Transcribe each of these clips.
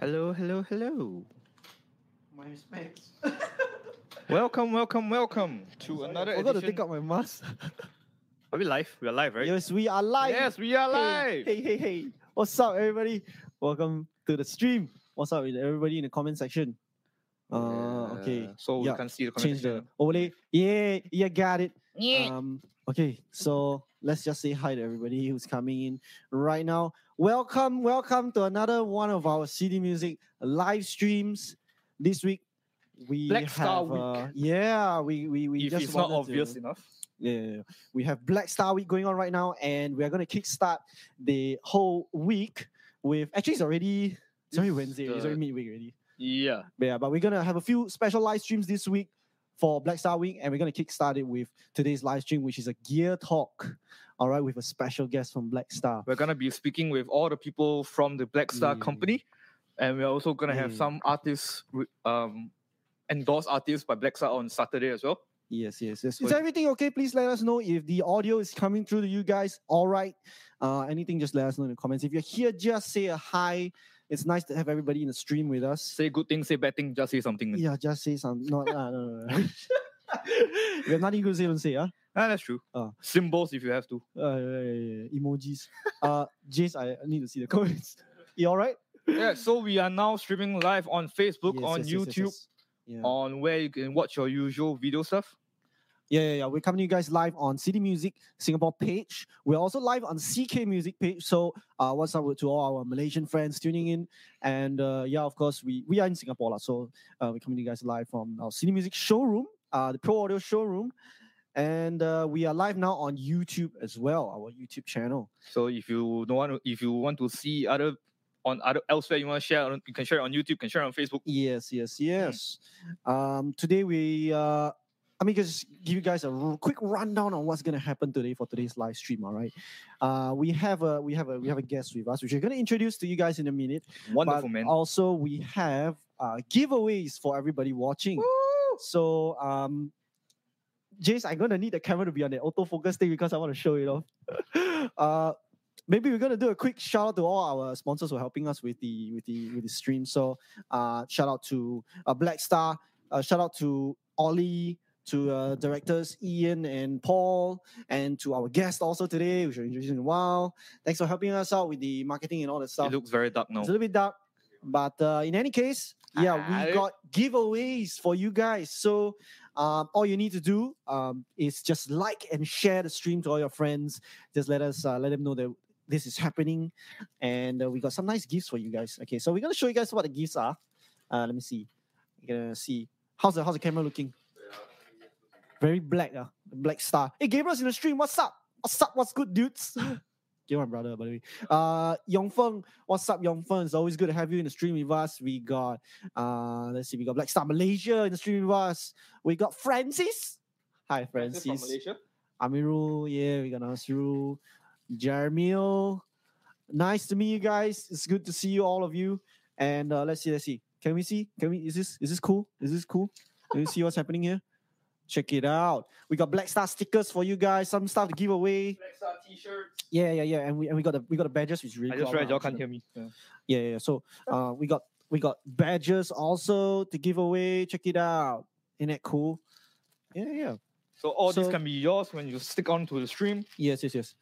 Hello, hello, hello. My specs. Welcome, welcome, welcome to another I forgot to take out my mask. Are we live? We are live, right? Yes, we are live. Yes, we are live. Hey, hey, hey. What's up, everybody? Welcome to the stream. What's up with everybody in the comment section? Uh, okay. So Yeah, we can see the Change the conversation. overlay. Yeah, yeah, got it. Yeah. Um, okay, so let's just say hi to everybody who's coming in right now. Welcome, welcome to another one of our City Music live streams. This week we Black have Star uh, Week. yeah, we we, we if just it's not wanted to- obvious enough. yeah, we have Black Star Week going on right now, and we are going to kickstart the whole week with actually it's already it's already It's Wednesday, it's the- already midweek already. Yeah. But yeah, but we're gonna have a few special live streams this week for Black Star Week, and we're gonna kickstart it with today's live stream, which is a gear talk. All right, with a special guest from Black Star. We're gonna be speaking with all the people from the Black Star Yeah. company, and we're also gonna have Yeah. some artists, re- um, endorsed artists by Black Star on Saturday as well. Yes, yes, yes. Is everything okay? Please let us know if the audio is coming through to you guys. All right. Uh, anything, just let us know in the comments. If you're here, just say a hi. It's nice to have everybody in the stream with us. Say good things, say bad things, just say something. Yeah, just say something. No, no, no, no. no. you have nothing good to say, don't say, huh? Ah, that's true. Ah. Symbols if you have to. Uh, yeah, yeah, yeah, emojis. Uh, Jace, I need to see the comments. You all right? yeah, so we are now streaming live on Facebook, Yes, on yes, YouTube, yes. Yeah. on where you can watch your usual video stuff. Yeah, yeah, yeah. We're coming to you guys live on City Music Singapore page. We're also live on CK Music page. So, uh, what's up to all our Malaysian friends tuning in? And uh, yeah, of course, we we are in Singapore. So, uh, we're coming to you guys live from our City Music showroom, uh, the Pro Audio showroom, and uh, we are live now on YouTube as well, our YouTube channel. So if you don't want to, if you want to see other on other elsewhere, you want to share, you can share it on YouTube, you can share it on Facebook. Yes, yes, yes. Um, today we uh, I mean, just give you guys a r- quick rundown on what's gonna happen today for today's live stream. All right, uh, we have a we have a we have a guest with us, which we're gonna introduce to you guys in a minute. Wonderful man. Also, we have uh, giveaways for everybody watching. So, um, Jace, I'm gonna need the camera to be on the autofocus thing because I want to show it off. uh, maybe we're gonna do a quick shout out to all our sponsors who are helping us with the with the with the stream. So, uh, shout out to uh, Black Star. Uh, shout out to Ollie. To uh, directors Ian and Paul, and to our guest also today, which we're introducing in a while. Thanks for helping us out with the marketing and all that stuff. It looks very dark now. It's a little bit dark, but uh, in any case, yeah, Ah. we got giveaways for you guys. So um, all you need to do um, is just like and share the stream to all your friends. Just let us uh, let them know that this is happening, and uh, we got some nice gifts for you guys. Okay, so we're gonna show you guys what the gifts are. Uh, let me see. You're gonna see how's the how's the camera looking. Very black, uh, black star. Hey, Gabriel's in the stream. What's up? What's up? What's good, dudes? You're my brother, by the way. Uh, Yong Feng, what's up, Yong Feng? It's always good to have you in the stream with us. We got, uh, let's see, we got Black Star Malaysia in the stream with us. We got Francis. Hi, Francis from Malaysia. Amirul, yeah, we got Nasrul, Jeremiel. Nice to meet you guys. It's good to see you, all of you. And uh, let's see, let's see. Can we see? Can we? Is this is this cool? Is this cool? Can you see what's happening here? Check it out. We got Black Star stickers for you guys. Some stuff to give away. Black Star T-shirts. Yeah, yeah, yeah. And we and we got the we got the badges, which is really I just cool. realized I'm y'all can't hear me. Yeah. yeah, yeah. yeah. So uh, we got we got badges also to give away. Check it out. Isn't that cool? Yeah, yeah. So all this can be yours when you stick on to the stream. Yes, yes, yes.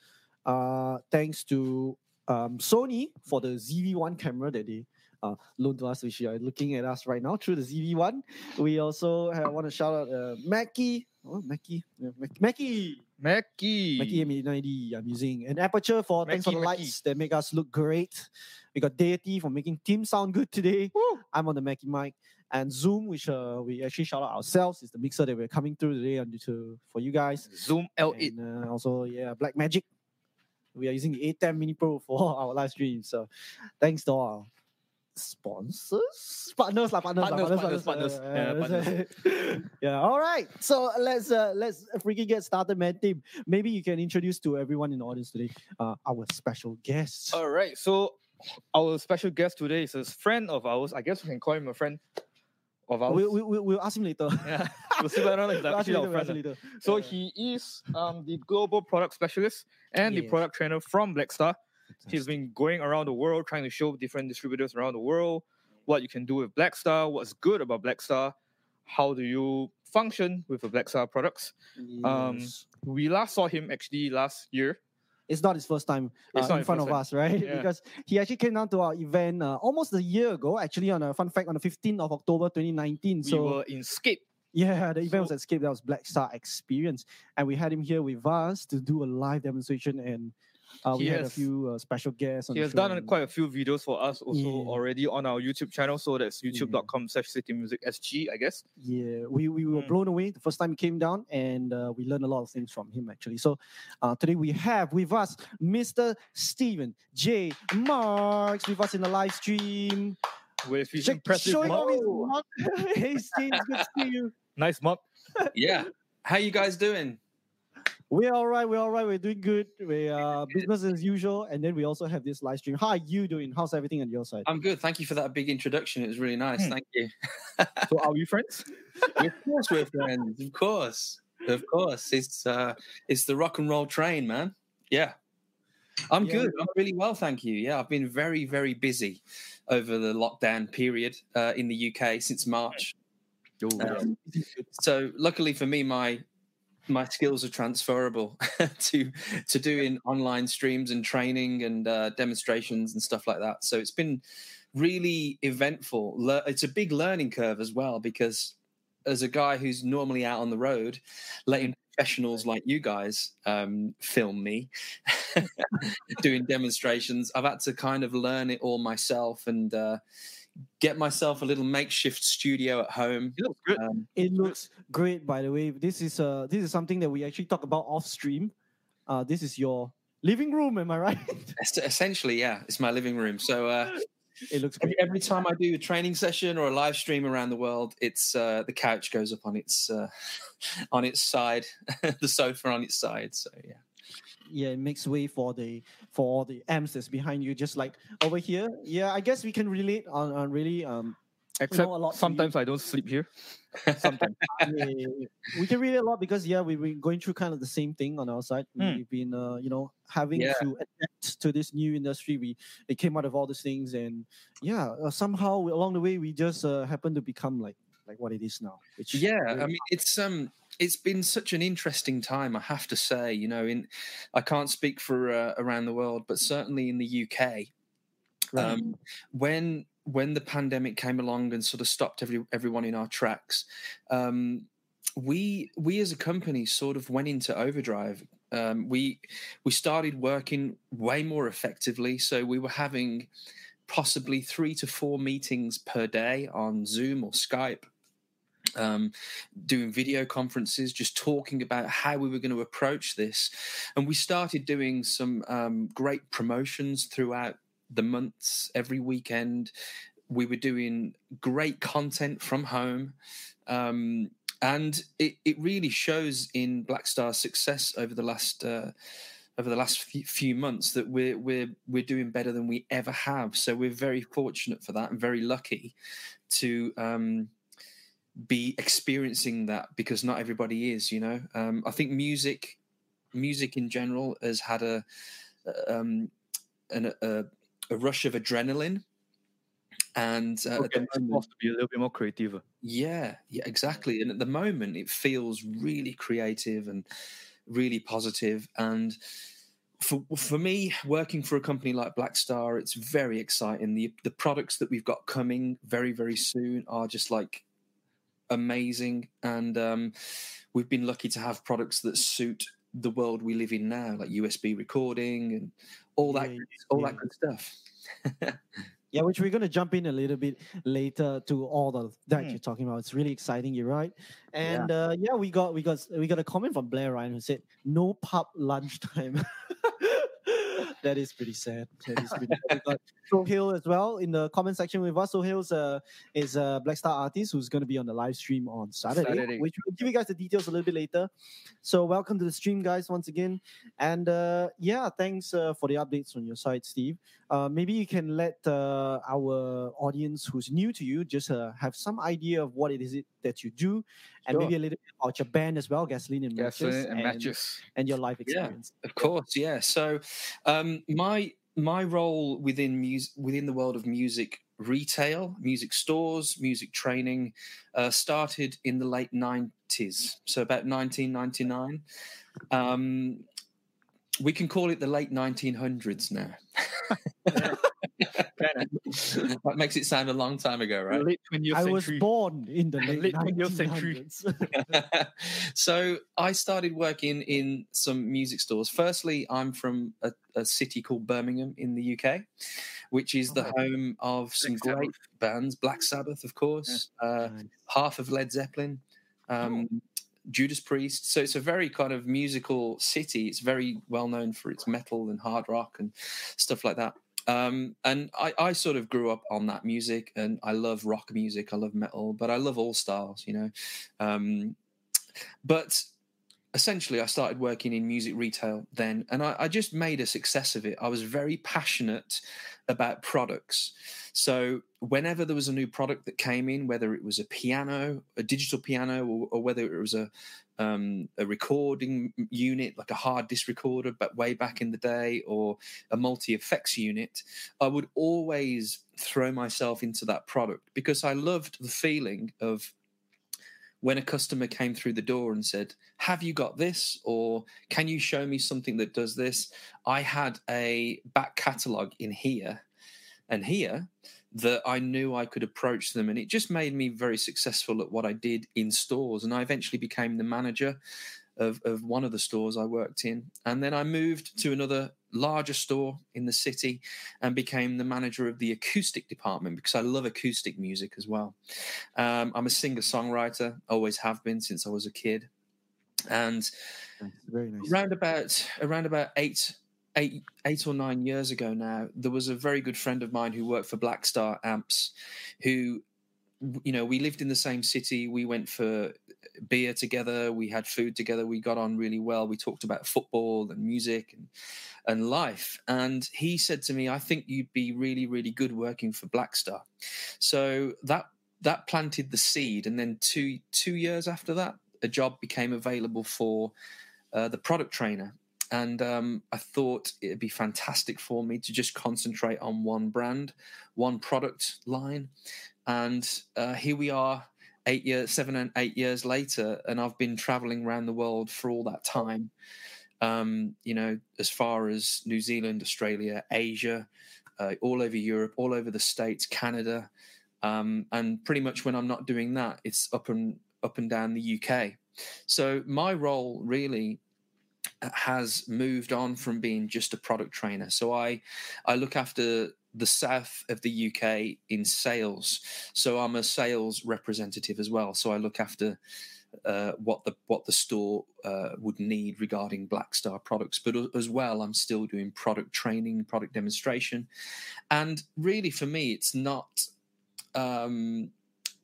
Uh, thanks to um, Sony for the ZV-1 camera that they uh, loaned to us, which you are looking at us right now through the ZV-1. We also uh, want to shout out uh, Mackie. Oh, Mackie. Yeah, Mackie. Mackie. Mackie M90. I'm using an aperture for thanks for the Mackie, Mackie. lights that make us look great. We got Deity for making Tim sound good today. Woo. I'm on the Mackie mic. And Zoom, which uh, we actually shout out ourselves, is the mixer that we're coming through today on to, for you guys. Zoom L8. And uh, also, yeah, Black Magic. We are using the ATEM Mini Pro for our live stream. So thanks to our sponsors, partners, lah, partners, lah, Partners, partners, partners, uh, partners. Yeah, yeah. All right. So let's uh, let's freaking get started, man. Tim, maybe you can introduce to everyone in the audience today uh, our special guest. All right. So our special guest today is a friend of ours. I guess we can call him a friend of ours. we, we, we, we'll ask him later. yeah. We'll see whether or not he's We'll actually our later, we'll friend. later. So Yeah. he is um, the global product specialist and the product trainer from Blackstar. He's been going around the world trying to show different distributors around the world what you can do with Blackstar, what's good about Blackstar, how do you function with the Blackstar products. Um, We last saw him actually last year. it's not his first time uh, It's not in front of time. us, right? Yeah. because he actually came down to our event uh, almost a year ago, actually, on a fun fact, on the 15th of October 2019. We so, were in Skate. yeah, the event was So- at Escape. That was Black Star Experience. And we had him here with us to do a live demonstration. And uh, we He had a has- few uh, special guests on He has show done and- quite a few videos for us also Yeah. already on our YouTube channel. So that's youtube.com slash city music SG, I guess. Yeah, we, we were Mm. blown away the first time he came down, and uh, we learned a lot of things from him actually. So uh, today we have with us Mr. Stephen J. Marks with us in the live stream. With his Sh- impressive showing mug. his mug. hey, Steve, good to see you. Nice mug. yeah. How you guys doing? We're all right. We're all right. We're doing good. We uh, business as usual, and then we also have this live stream. How are you doing? How's everything on your side? I'm good. Thank you for that big introduction. It was really nice. Hmm. Thank you. So are we friends? of course we're friends. Of course. Of course. It's uh it's the rock and roll train, man. Yeah. I'm Yeah, good. I'm really well, thank you. Yeah, I've been very, very busy over the lockdown period uh, in the UK since March. Um, so luckily for me, my my skills are transferable to to doing online streams and training and uh, demonstrations and stuff like that. So it's been really eventful. It's a big learning curve as well because as a guy who's normally out on the road, letting professionals like you guys um, film me doing demonstrations, I've had to kind of learn it all myself and uh, get myself a little makeshift studio at home. It looks good. Um, It looks great, by the way. This is uh this is something that we actually talk about off stream. Uh, this is your living room, am I right? Es- Essentially, yeah, it's my living room. So uh, it looks every, every time I do a training session or a live stream around the world, it's uh, the couch goes up on its uh, on its side, the sofa on its side. So yeah, Yeah, it makes way for the for all the amps that's behind you. Just like over here. Yeah, I guess we can relate on, on really um Except a lot sometimes I don't sleep here. Sometimes. we can relate a lot because yeah, we've been going through kind of the same thing on our side. Hmm. We've been uh, you know having Yeah. to adapt to this new industry. We it came out of all these things, and yeah, uh, somehow along the way we just uh, happened to become like like what it is now. Which yeah. I mean, it's um, it's been such an interesting time. I have to say, you know, in I can't speak for uh, around the world, but certainly in the UK, right. um, when when the pandemic came along and sort of stopped every everyone in our tracks, um, we we as a company sort of went into overdrive. Um, we we started working way more effectively, so we were having possibly three to four meetings per day on Zoom or Skype. Um, doing video conferences, just talking about how we were going to approach this, and we started doing some um, great promotions throughout the months, every weekend. We were doing great content from home. Um, and it, it really shows in Black Star's success over the last uh, over the last few, few months that we're we're we're doing better than we ever have. So we're very fortunate for that and very lucky to um, be experiencing that because not everybody is. You know, um, I think music music in general has had a um, an, a, a rush of adrenaline. And uh, at Okay, the moment, supposed to be a little bit more creative. yeah, yeah, exactly. And at the moment, it feels really creative and really positive. And for for me, working for a company like Black Star, it's very exciting. The the products that we've got coming very very soon are just like amazing, and um, we've been lucky to have products that suit the world we live in now, like USB recording and all that Yeah, all yeah. that good stuff. Yeah, which we're gonna jump in a little bit later to all the that Hmm. you're talking about. It's really exciting, you're right. And yeah. Uh, yeah, we got we got we got a comment from Blair Ryan who said no pub lunchtime. that is pretty sad. That is pretty sad. We got Sohail as well in the comment section with us. Sohail's uh, is a Black Star artist who's gonna be on the live stream on Saturday, Saturday. which we'll give you guys the details a little bit later. So welcome to the stream, guys, once again. And uh, yeah, thanks uh, for the updates on your side, Steve. Uh, maybe you can let uh, our audience who's new to you just uh, have some idea of what it is it that you do, and Sure. maybe a little bit about your band as well, Gasoline and Matches, Gasoline and matches. and your life Yeah. experience. Of course, yeah. So, um, my my role within music within the world of music retail, music stores, music training uh, started in the late 90s, so about 1999. Um, we can call it the late 1900s now. that makes it sound a long time ago, right? Late 20th I was born in the late, late 20th century. so I started working in some music stores. Firstly, I'm from a, a city called Birmingham in the UK, which is the Oh. home of some Black Sabbath. great bands. Black Sabbath, of course, uh, Nice. half of Led Zeppelin, um, Judas Priest. So it's a very kind of musical city. It's very well known for its metal and hard rock and stuff like that. Um, and I, I sort of grew up on that music, and I love rock music. I love metal, but I love all styles, you know. Um, but essentially, I started working in music retail then, and I, I just made a success of it. I was very passionate about products. So whenever there was a new product that came in, whether it was a piano, a digital piano, or, or whether it was a um, a recording unit like a hard disk recorder, but way back in the day, or a multi effects unit, I would always throw myself into that product because I loved the feeling of when a customer came through the door and said, Have you got this? Or can you show me something that does this? I had a back catalogue in here and here that I knew I could approach them. And it just made me very successful at what I did in stores. And I eventually became the manager of, of one of the stores I worked in. And then I moved to another larger store in the city and became the manager of the acoustic department because I love acoustic music as well. Um, I'm a singer songwriter, always have been since I was a kid. And Nice, Very nice. around about around about eight eight eight or nine years ago now there was a very good friend of mine who worked for black star amps who you know we lived in the same city. We went for beer together. We had food together. We got on really well. We talked about football and music and and life. And he said to me i think you'd be really really good working for black star so that that planted the seed. And then two two years after that a job became available for uh, the product trainer and um, I thought it'd be fantastic for me to just concentrate on one brand, one product line, and uh, here we are, eight years, seven and eight years later, and I've been traveling around the world for all that time. Um, you know, as far as New Zealand, Australia, Asia, uh, all over Europe, all over the states, Canada, um, and pretty much when I'm not doing that, it's up and up and down the UK. So my role really has moved on from being just a product trainer. So I I look after the south of the UK in sales. So I'm a sales representative as well. So I look after uh, what the what the store uh, would need regarding Black Star products, but as well, I'm still doing product training, product demonstration, and really for me, it's not. Um,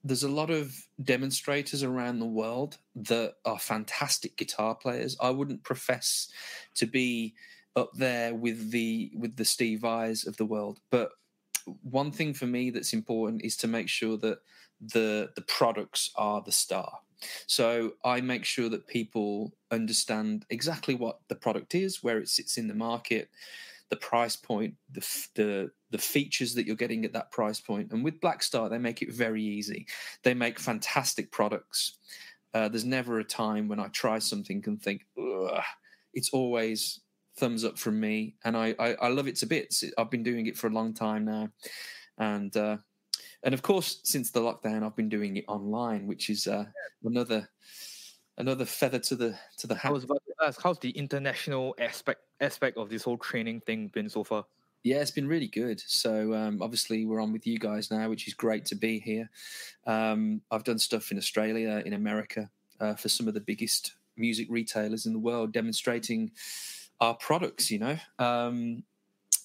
there's a lot of demonstrators around the world that are fantastic guitar players. I wouldn't profess to be up there with the with the Steve Vais of the world, but one thing for me that's important is to make sure that the the products are the star. So I make sure that people understand exactly what the product is, where it sits in the market, the price point, the the the features that you're getting at that price point. And with Black Star, they make it very easy. They make fantastic products. Uh, there's never a time when I try something and think, it's always thumbs up from me, and I, I I love it to bits. I've been doing it for a long time now, and uh, and of course since the lockdown, I've been doing it online, which is uh, another another feather to the to the hat. I was about to ask, how's the international aspect aspect of this whole training thing been so far? Yeah, it's been really good. So um, obviously we're on with you guys now, which is great to be here. Um, I've done stuff in Australia, in America, uh, for some of the biggest music retailers in the world, demonstrating our products. You know, um,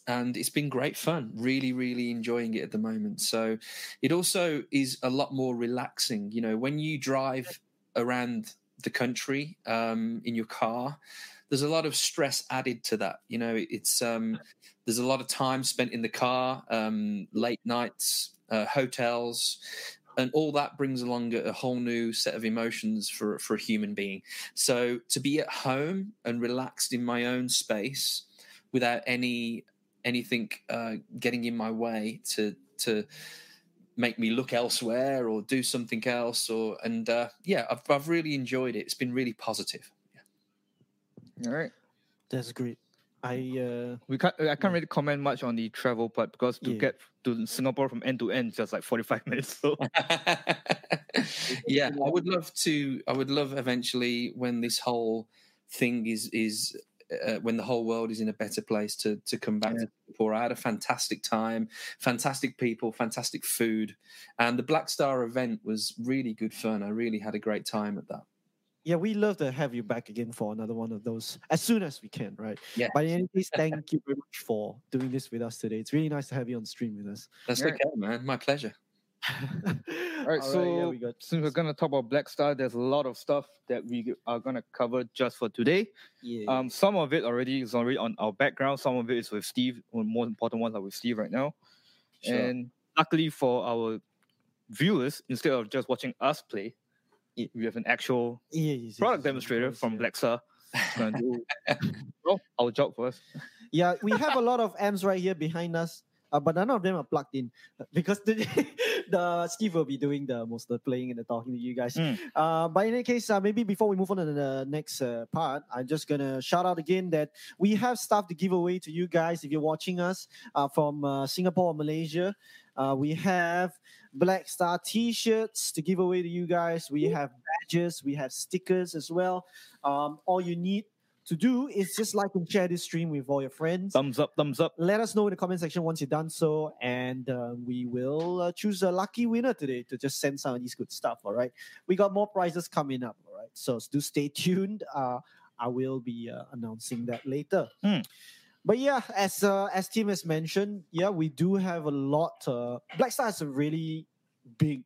and it's been great fun. Really, really enjoying it at the moment. So it also is a lot more relaxing. You know, when you drive around the country um, in your car, there's a lot of stress added to that. You know, it's um, there's a lot of time spent in the car, um, late nights, uh, hotels, and all that brings along a, whole new set of emotions for for a human being. So to be at home and relaxed in my own space without any anything uh, getting in my way to to make me look elsewhere or do something else. Or and uh, yeah, I've I've really enjoyed it. It's been really positive. yeah. All right. That's great. I uh, We can't. I can't really comment much on the travel part because to Yeah. get to Singapore from end to end just like forty five minutes. So yeah, I would love to. I would love eventually when this whole thing is is uh, when the whole world is in a better place to to come back Yeah. to Singapore. I had a fantastic time, fantastic people, fantastic food, and the Black Star event was really good fun. I really had a great time at that. yeah, we love to have you back again for another one of those as soon as we can, right? Yeah. But in any case, thank you very much for doing this with us today. It's really nice to have you on stream with us. That's Right. okay, man. My pleasure. All right, yeah, so we got since we're gonna talk about Black Star, there's a lot of stuff that we are gonna cover just for today. yeah. Um, some of it already is already on our background. Some of it is with Steve. One more important ones are with Steve right now. Sure. And luckily for our viewers, instead of just watching us play, Yeah. we have an actual yeah, yes, yes, product yes, demonstrator course, from yeah. Black Star. do well, our job for us. Yeah, we have a lot of amps right here behind us, uh, but none of them are plugged in uh, because the, the Steve will be doing the most of the playing and the talking to you guys. Mm. Uh, but in any case, uh, maybe before we move on to the next uh, part, I'm just gonna shout out again that we have stuff to give away to you guys if you're watching us uh, from uh, Singapore or Malaysia. Uh, we have Black Star T-shirts to give away to you guys. We have badges, we have stickers as well. Um, all you need to do is just like and share this stream with all your friends. Thumbs up, thumbs up. Let us know in the comment section once you've done so, and uh, we will uh, choose a lucky winner today to just send some of these good stuff. All right, we got more prizes coming up. All right, so do stay tuned. Uh, I will be uh, announcing that later. Hmm. But yeah, as uh, as Tim has mentioned, yeah, we do have a lot. Uh, Black Star has a really big,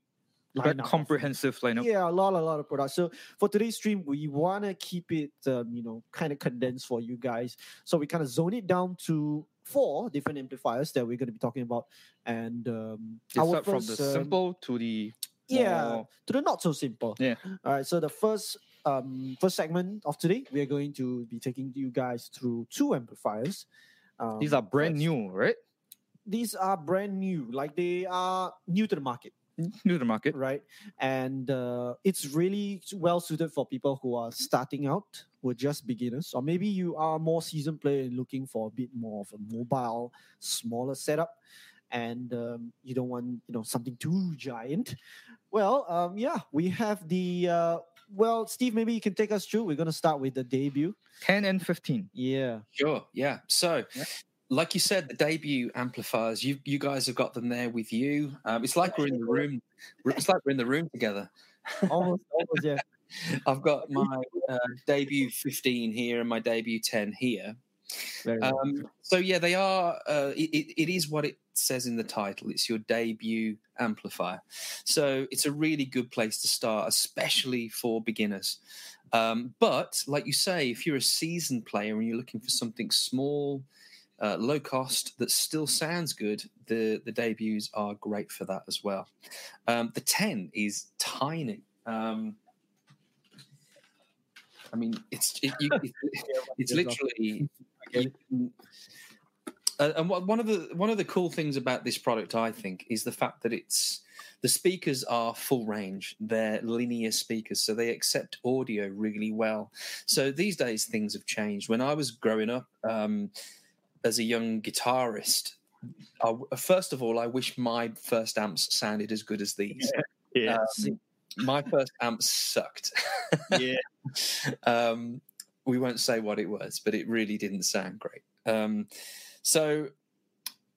lineup of- comprehensive lineup. yeah, a lot, a lot of products. So for today's stream, we want to keep it, um, you know, kind of condensed for you guys. So we kind of zone it down to four different amplifiers that we're going to be talking about, and um, our start from the um, simple to the yeah, more- to the not so simple. Yeah. All right. So the first um first segment of today, we are going to be taking you guys through two amplifiers. Um, these are brand new, right? These are brand new, like they are new to the market New to the market. right? And uh, it's really well suited for people who are starting out, who are just beginners, or maybe you are more seasoned player and looking for a bit more of a mobile, smaller setup, and um, you don't want you know something too giant. Well, um, yeah, we have the. Uh, well, Steve, maybe you can take us through. We're gonna start with the debut. 10 and 15. Yeah, Sure. Yeah. So, Yeah. Like you said, the debut amplifiers. You you guys have got them there with you. Um, it's like we're in the room. It's like we're in the room together. almost, almost, yeah. I've got my uh, debut 15 here and my debut 10 here. Um, so yeah, they are. Uh, it, it- it is what it says in the title. It's your debut amplifier. So it's a really good place to start, especially for beginners. Um, but like you say, if you're a seasoned player and you're looking for something small, uh, low cost that still sounds good, the the debuts are great for that as well. Um, the 10 is tiny. Um, I mean, it's it, you, it, it's literally you uh, and one one of the one of the cool things about this product, I think, is the fact that it's the speakers are full range. They're linear speakers, so they accept audio really well. So these days, things have changed. When I was growing up um, as a young guitarist, I first of all, I wish my first amps sounded as good as these. Yeah. Um, my first amp sucked. yeah. um, we won't say what it was, but it really didn't sound great. Um, so,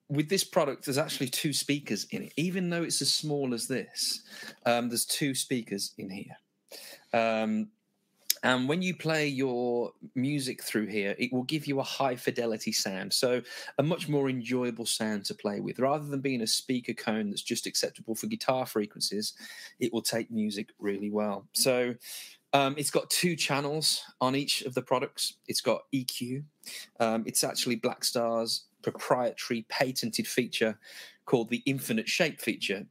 with this product, there's actually two speakers in it. Even though it's as small as this, um, there's two speakers in here. Um, and when you play your music through here, it will give you a high fidelity sound. So, a much more enjoyable sound to play with. Rather than being a speaker cone that's just acceptable for guitar frequencies, it will take music really well. So, um, it's got two channels on each of the products. It's got EQ. Um, it's actually Blackstar's proprietary patented feature called the Infinite Shape feature,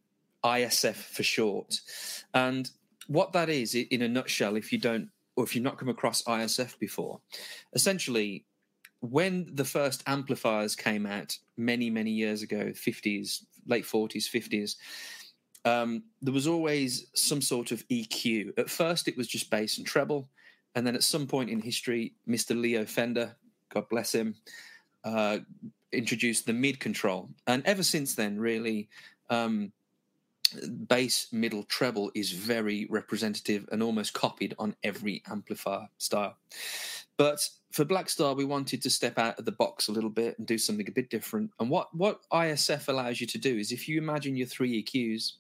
ISF for short. And what that is, in a nutshell, if you don't or if you've not come across ISF before, essentially when the first amplifiers came out many many years ago 50s late 40s 50s um, there was always some sort of eq at first it was just bass and treble and then at some point in history mr leo fender god bless him uh, introduced the mid control. And ever since then really um, bass middle treble is very representative and almost copied on every amplifier style but for Blackstar, we wanted to step out of the box a little bit and do something a bit different. And what what ISF allows you to do is, if you imagine your three EQs,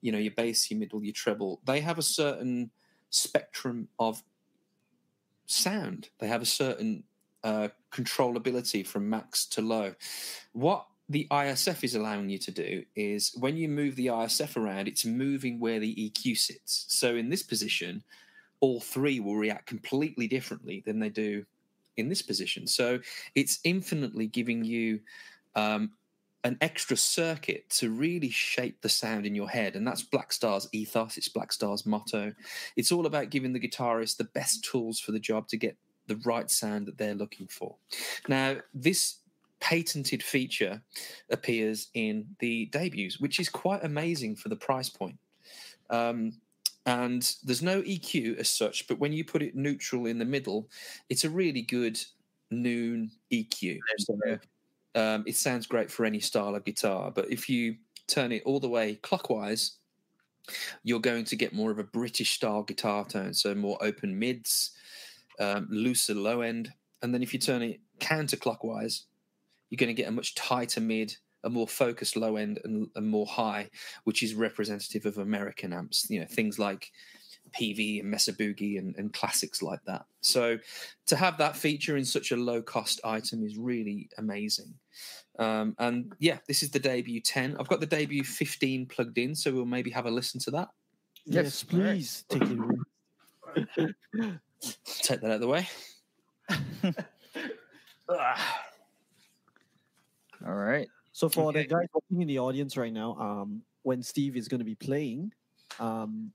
you know your bass, your middle, your treble, they have a certain spectrum of sound. They have a certain uh, controllability from max to low. What the ISF is allowing you to do is when you move the ISF around, it's moving where the EQ sits. So in this position, all three will react completely differently than they do in this position. So it's infinitely giving you um, an extra circuit to really shape the sound in your head. And that's Blackstar's ethos, it's Blackstar's motto. It's all about giving the guitarist the best tools for the job to get the right sound that they're looking for. Now, this patented feature appears in the debuts, which is quite amazing for the price point. Um, and there's no EQ as such, but when you put it neutral in the middle, it's a really good noon EQ. So, um, it sounds great for any style of guitar, but if you turn it all the way clockwise, you're going to get more of a British style guitar tone, so more open mids, um, looser low end, and then if you turn it counterclockwise, you're going to get a much tighter mid a more focused low end and, and more high, which is representative of American amps. You know, things like Peavey and Mesa Boogie and, and, classics like that. So to have that feature in such a low cost item is really amazing. Um, and yeah, this is the debut 10. I've got the debut 15 plugged in, so we'll maybe have a listen to that. Yes, yes please take it. take that out of the way. All right. So for okay. the guys watching in the audience right now, um, when Steve is going to be playing, um,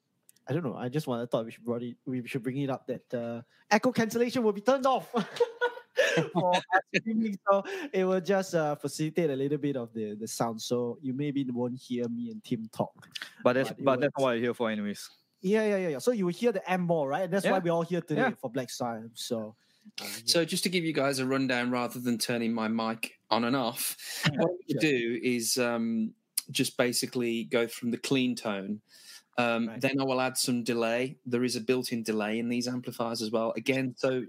I don't know. I just want. I thought we should brought it. We should bring it up that uh, echo cancellation will be turned off. so it will just uh, facilitate a little bit of the, the sound. So you maybe won't hear me and Tim talk. But that's but, but that's what I'm here for, anyways. Yeah, yeah, yeah, yeah. So you will hear the M more, right? And that's yeah. why we're all here today yeah. for Black Star. So so just to give you guys a rundown, rather than turning my mic on and off, what you do is um, just basically go from the clean tone. Um, right. Then I will add some delay. There is a built-in delay in these amplifiers as well. Again, so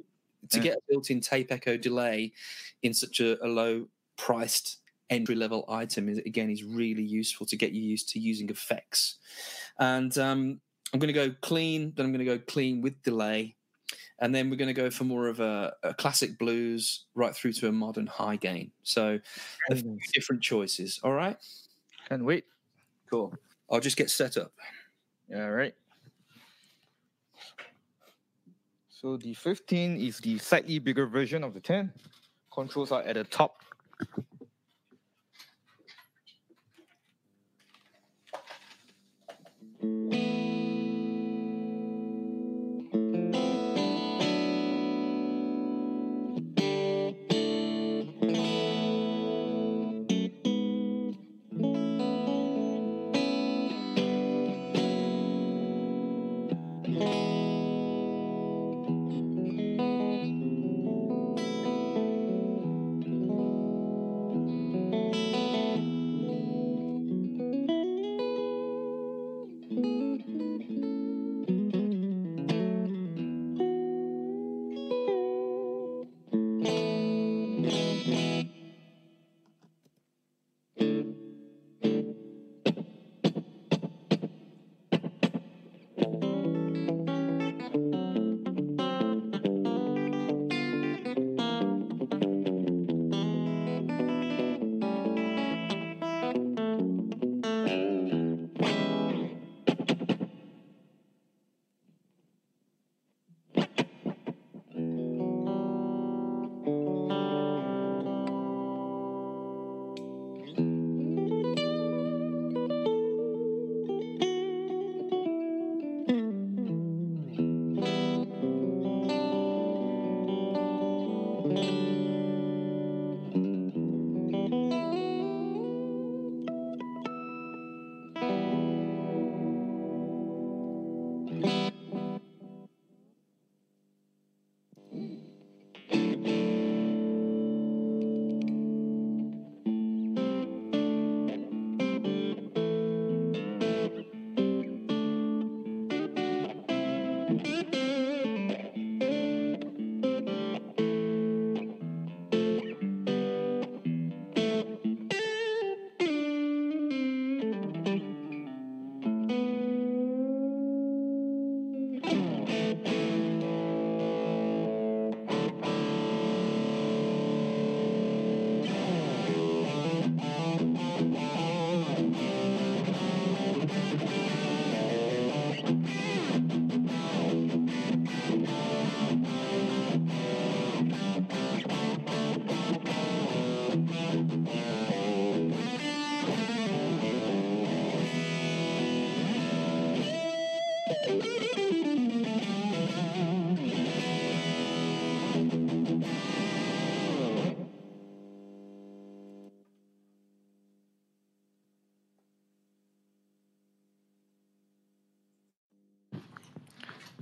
to yeah. get a built-in tape echo delay in such a, a low-priced entry-level item is again is really useful to get you used to using effects. And um, I'm going to go clean. Then I'm going to go clean with delay and then we're going to go for more of a, a classic blues right through to a modern high gain. So a few different choices. All right. Can't wait. Cool. I'll just get set up. All right. So the 15 is the slightly bigger version of the 10. Controls are at the top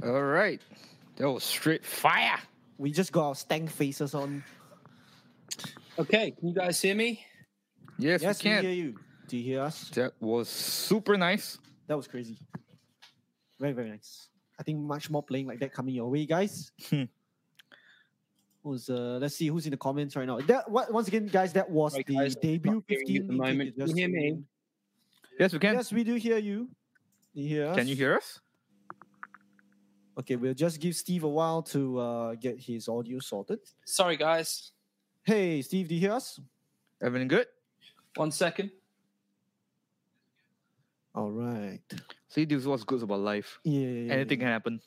All right. That was straight fire. We just got our stank faces on. Okay, can you guys hear me? Yes, yes, we we can. hear you. Do you hear us? That was super nice. That was crazy. Very, very nice. I think much more playing like that coming your way, guys. Hmm. Who's uh let's see who's in the comments right now. That what once again, guys, that was Right, the guys, I'm debut you 15. the in moment. you're Can you hear me? Yes, we can. Yes, we do hear you. You hear us? Can you hear us? Okay, we'll just give Steve a while to uh, get his audio sorted. Sorry, guys. Hey, Steve, do you hear us? Everything good? One second. All right. See, this is what's good about life. Yeah. yeah, yeah, Anything yeah. can happen.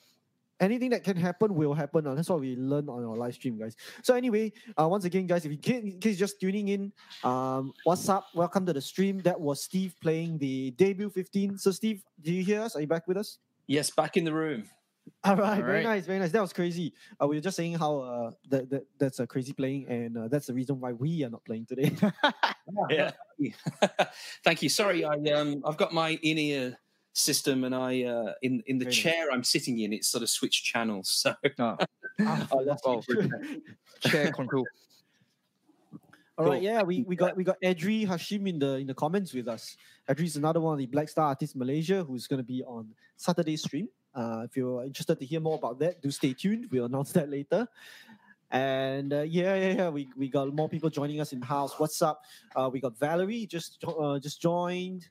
anything that can happen will happen. Uh, that's what we learn on our live stream, guys. So anyway, uh, once again, guys, if you can, in case you're just tuning in, um, what's up? Welcome to the stream. That was Steve playing the debut 15. So Steve, do you hear us? Are you back with us? Yes, back in the room. All right, All very right. nice, very nice. That was crazy. Uh, we were just saying how uh, that, that that's a crazy playing, and uh, that's the reason why we are not playing today. Yeah. Thank you. Sorry, I um I've got my in ear system and I uh in in the nice. chair I'm sitting in it's sort of switched channels. So Ah, Ah, I oh, chair control. All right, Cool. yeah, we, we got we got Adri Hashim in the in the comments with us. Adri is another one of the Black Star artists Malaysia who's going to be on Saturday stream. Uh, if you're interested to hear more about that, do stay tuned. We'll announce that later. And uh, yeah, yeah, yeah, we, we got more people joining us in house. What's up? Uh, we got Valerie just uh, just joined,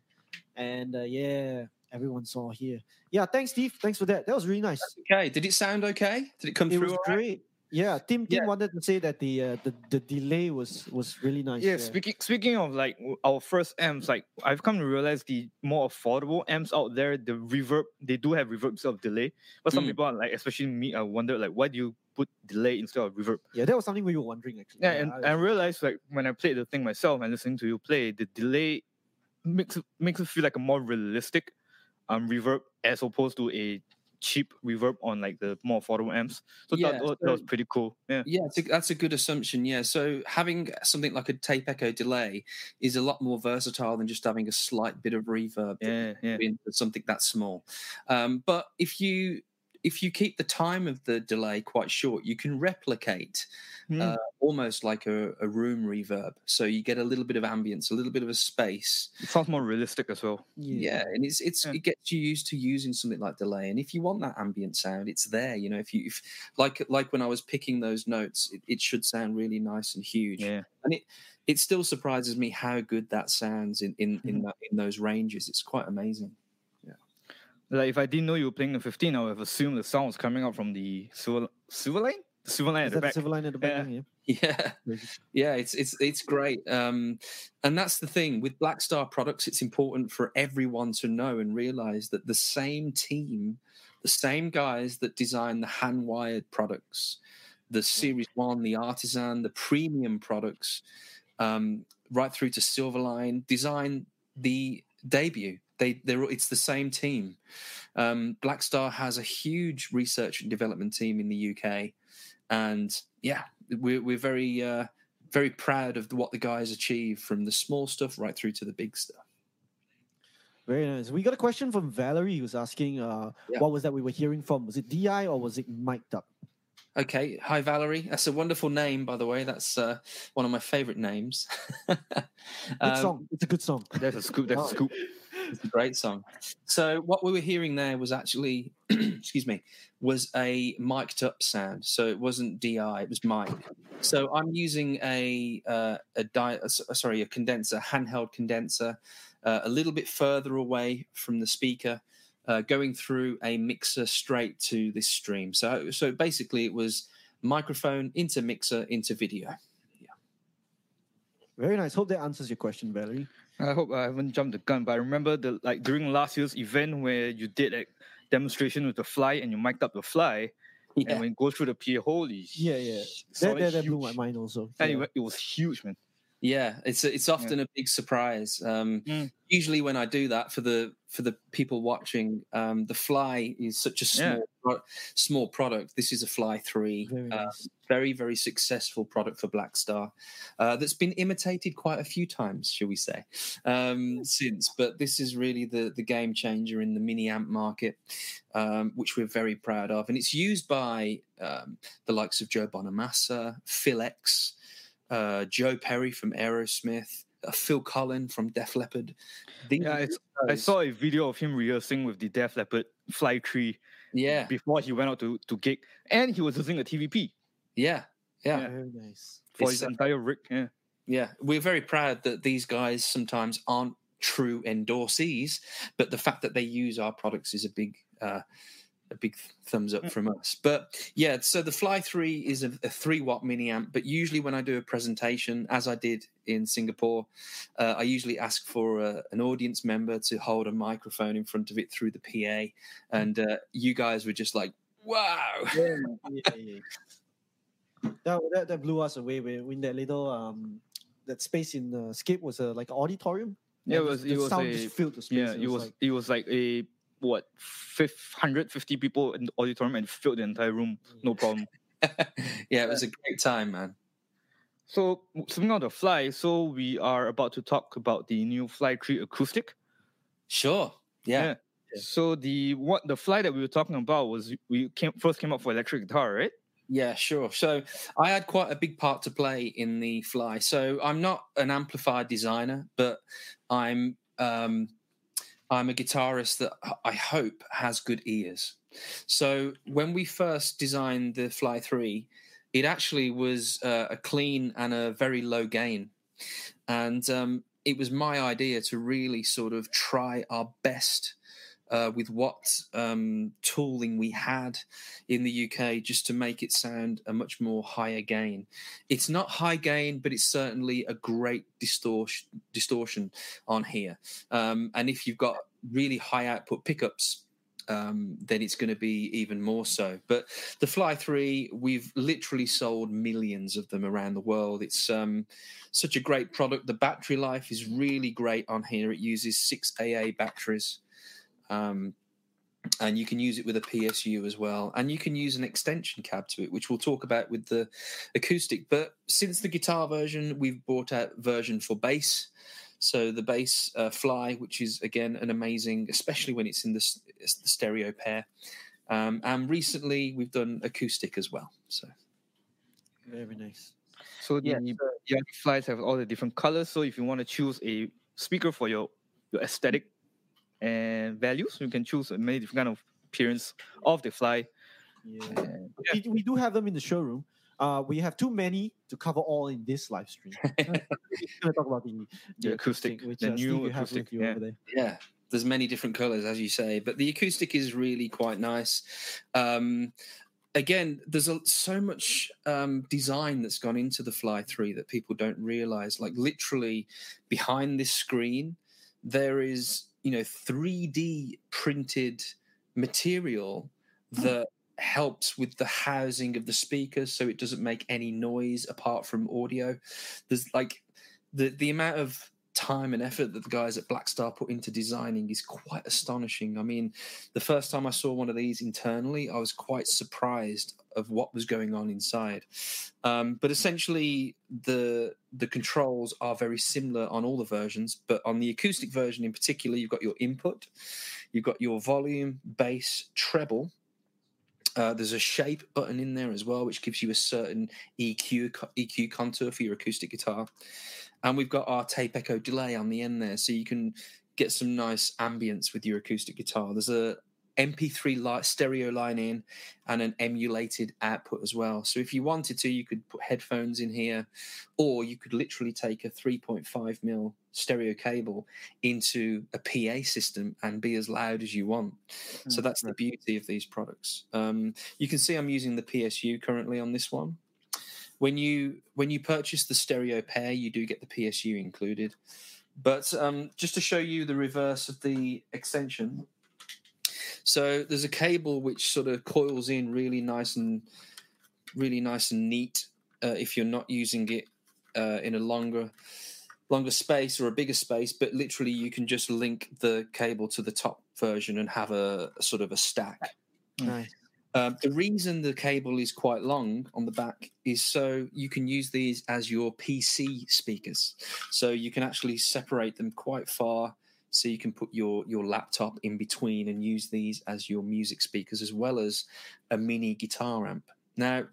and uh, yeah, everyone's saw here. Yeah, thanks, Steve. Thanks for that. That was really nice. Okay. Did it sound okay? Did it come It through? was all right? great. Yeah, Tim Tim Yeah. wanted to say that the uh, the the delay was was really nice. Yeah, speaking speaking of like our first amps, like I've come to realize the more affordable amps out there, the reverb they do have reverb instead of delay. But some Mm. people are like, especially me, I wonder like why do you put delay instead of reverb? Yeah, that was something we were wondering actually. Yeah, and I- I realized like when I played the thing myself and listening to you play, the delay makes it makes it feel like a more realistic um reverb as opposed to a cheap reverb on like the more affordable amps. So Yeah, that, that, that was pretty cool. Yeah. Yeah, a, that's a good assumption. Yeah, so having something like a tape echo delay is a lot more versatile than just having a slight bit of reverb. Yeah, yeah. something that small. Um, but if you if you keep the time of the delay quite short, you can replicate Mm. uh, almost like a, a room reverb. So you get a little bit of ambience, a little bit of a space. It sounds more realistic as well. Yeah, and it's it's Yeah. it gets you used to using something like delay. And if you want that ambient sound, it's there. You know, if you if like like when I was picking those notes, it, it should sound really nice and huge Yeah. and it it still surprises me how good that sounds in in in, that, in those ranges. It's quite amazing. Like if I didn't know you were playing the 15, I would have assumed the sound was coming out from the silver silver line? The silver line Is at the that the back. silver line at the back? Yeah. Yeah. Yeah, yeah, it's it's it's great. Um, and that's the thing with Black Star products. It's important for everyone to know and realize that the same team, the same guys that design the hand wired products, the Series One, the Artisan, the premium products, um, right through to Silverline, design the debut. They they're it's the same team. Um, Black Star has a huge research and development team in the UK, and yeah, we're we're very uh, very proud of what the guys achieve from the small stuff right through to the big stuff. Very nice. We got a question from Valerie who's asking, uh, Yeah. what was that we were hearing from? Was it DI or was it mic'd up? Okay, hi Valerie. That's a wonderful name, by the way. That's uh, one of my favorite names. Good Um, song. It's a good song. There's a scoop, There's Wow. a scoop. It's a great song. So what we were hearing there was actually, excuse me, was a mic'd up sound. So it wasn't DI, it was mic. So I'm using a uh, a di- uh, sorry a condenser, handheld condenser, uh, a little bit further away from the speaker, uh, going through a mixer straight to this stream. So so basically it was microphone into mixer into video. Yeah. Very nice. Hope that answers your question, Valerie. I hope I haven't jumped the gun, but I remember the like during last year's event where you did a demonstration with the fly and you mic'd up the fly, Yeah. and when it goes through the PA, holy Yeah, yeah. That, that, that blew my mind also. And Yeah. it, it was huge, man. Yeah, it's it's often a big surprise. Um, Mm. Usually, when I do that for the for the people watching, um, the Fly is such a Yeah. small pro- small product. This is a Fly Three, Very uh, nice. very very successful product for Black Star, uh, that's been imitated quite a few times, shall we say, um, since. But this is really the the game changer in the mini amp market, um, which we're very proud of, and it's used by um, the likes of Joe Bonamassa, Phil X uh, Joe Perry from Aerosmith, uh, Phil Collen from Def Leppard. These Yeah, it's, I saw a video of him rehearsing with the Def Leppard Fly Three Yeah, before he went out to, to gig, and he was using a TVP yeah, yeah, Yeah. Very nice. for It's, his entire rig. Yeah, yeah. We're very proud that these guys sometimes aren't true endorsees, but the fact that they use our products is a big. Uh, a big thumbs up Mm. from us. But yeah, so the Fly 3 is a, a 3 watt mini amp. But usually, when I do a presentation, as I did in Singapore, uh, I usually ask for a, an audience member to hold a microphone in front of it through the PA. And uh, you guys were just like, wow. Yeah, yeah, yeah. That, that that blew us away. We in that little um that space in uh, Skip was a like auditorium. yeah, it and was the it was a just filled the space. yeah, it was like, it was like a what, 550 people in the auditorium and filled the entire room, no problem. yeah, it was a great time, man. So speaking of the Fly, so we are about to talk about the new Fly 3 acoustic. Sure. Yeah. Yeah. So the what the Fly that we were talking about was we came first came up for electric guitar, right? Yeah, sure. So I had quite a big part to play in the Fly. So I'm not an amplifier designer, but I'm um, I'm a guitarist that I hope has good ears. So when we first designed the Fly Three, it actually was uh, a clean and a very low gain, and um, it was my idea to really sort of try our best. Uh, with what um, tooling we had in the UK just to make it sound a much more higher gain. It's not high gain, but it's certainly a great distortion distortion on here. Um, and if you've got really high output pickups, um, then it's going to be even more so. But the Fly Three, we've literally sold millions of them around the world. It's um, such a great product. The battery life is really great on here. It uses six AA batteries. Um, and you can use it with a PSU as well, and you can use an extension cab to it, which we'll talk about with the acoustic. But since the guitar version, we've brought out version for bass. So the bass uh, fly, which is again an amazing, especially when it's in the, it's the stereo pair. Um, and recently we've done acoustic as well. So very nice. So the Yeah, the other flies have all the different colors. So if you want to choose a speaker for your your aesthetic and values, you can choose many different kind of appearance of the fly. Yeah. And We, we do have them in the showroom. Uh, we have too many to cover all in this live stream. We're gonna talk about the, The acoustic, which the uh, new you acoustic, you yeah. over there. yeah there's many different colors as you say but the acoustic is really quite nice um again there's a, so much um design that's gone into the fly 3 that people don't realize like literally behind this screen there is you know 3d printed material hmm. that helps with the housing of the speakers so it doesn't make any noise apart from audio. There's like the the amount of time and effort that the guys at Black Star put into designing is quite astonishing. I mean, the first time I saw one of these internally, I was quite surprised of what was going on inside. Um, but essentially, the the controls are very similar on all the versions, but on the acoustic version in particular, you've got your input, you've got your volume, bass, treble. Uh, there's a shape button in there as well, which gives you a certain EQ EQ contour for your acoustic guitar and we've got our tape echo delay on the end there, so you can get some nice ambience with your acoustic guitar. There's a MP3 li- stereo line in and an emulated output as well. So if you wanted to, you could put headphones in here, or you could literally take a 3.5 mil stereo cable into a PA system and be as loud as you want. So Mm, that's the beauty of these products. Um, you can see I'm using the PSU currently on this one when you when you purchase the stereo pair you do get the psu included but um, just to show you the reverse of the extension so there's a cable which sort of coils in really nice and really nice and neat uh, if you're not using it uh, in a longer longer space or a bigger space, but literally you can just link the cable to the top version and have a, a sort of a stack. Nice. Um, the reason the cable is quite long on the back is so you can use these as your PC speakers. So you can actually separate them quite far. So you can put your your laptop in between and use these as your music speakers as well as a mini guitar amp. Now,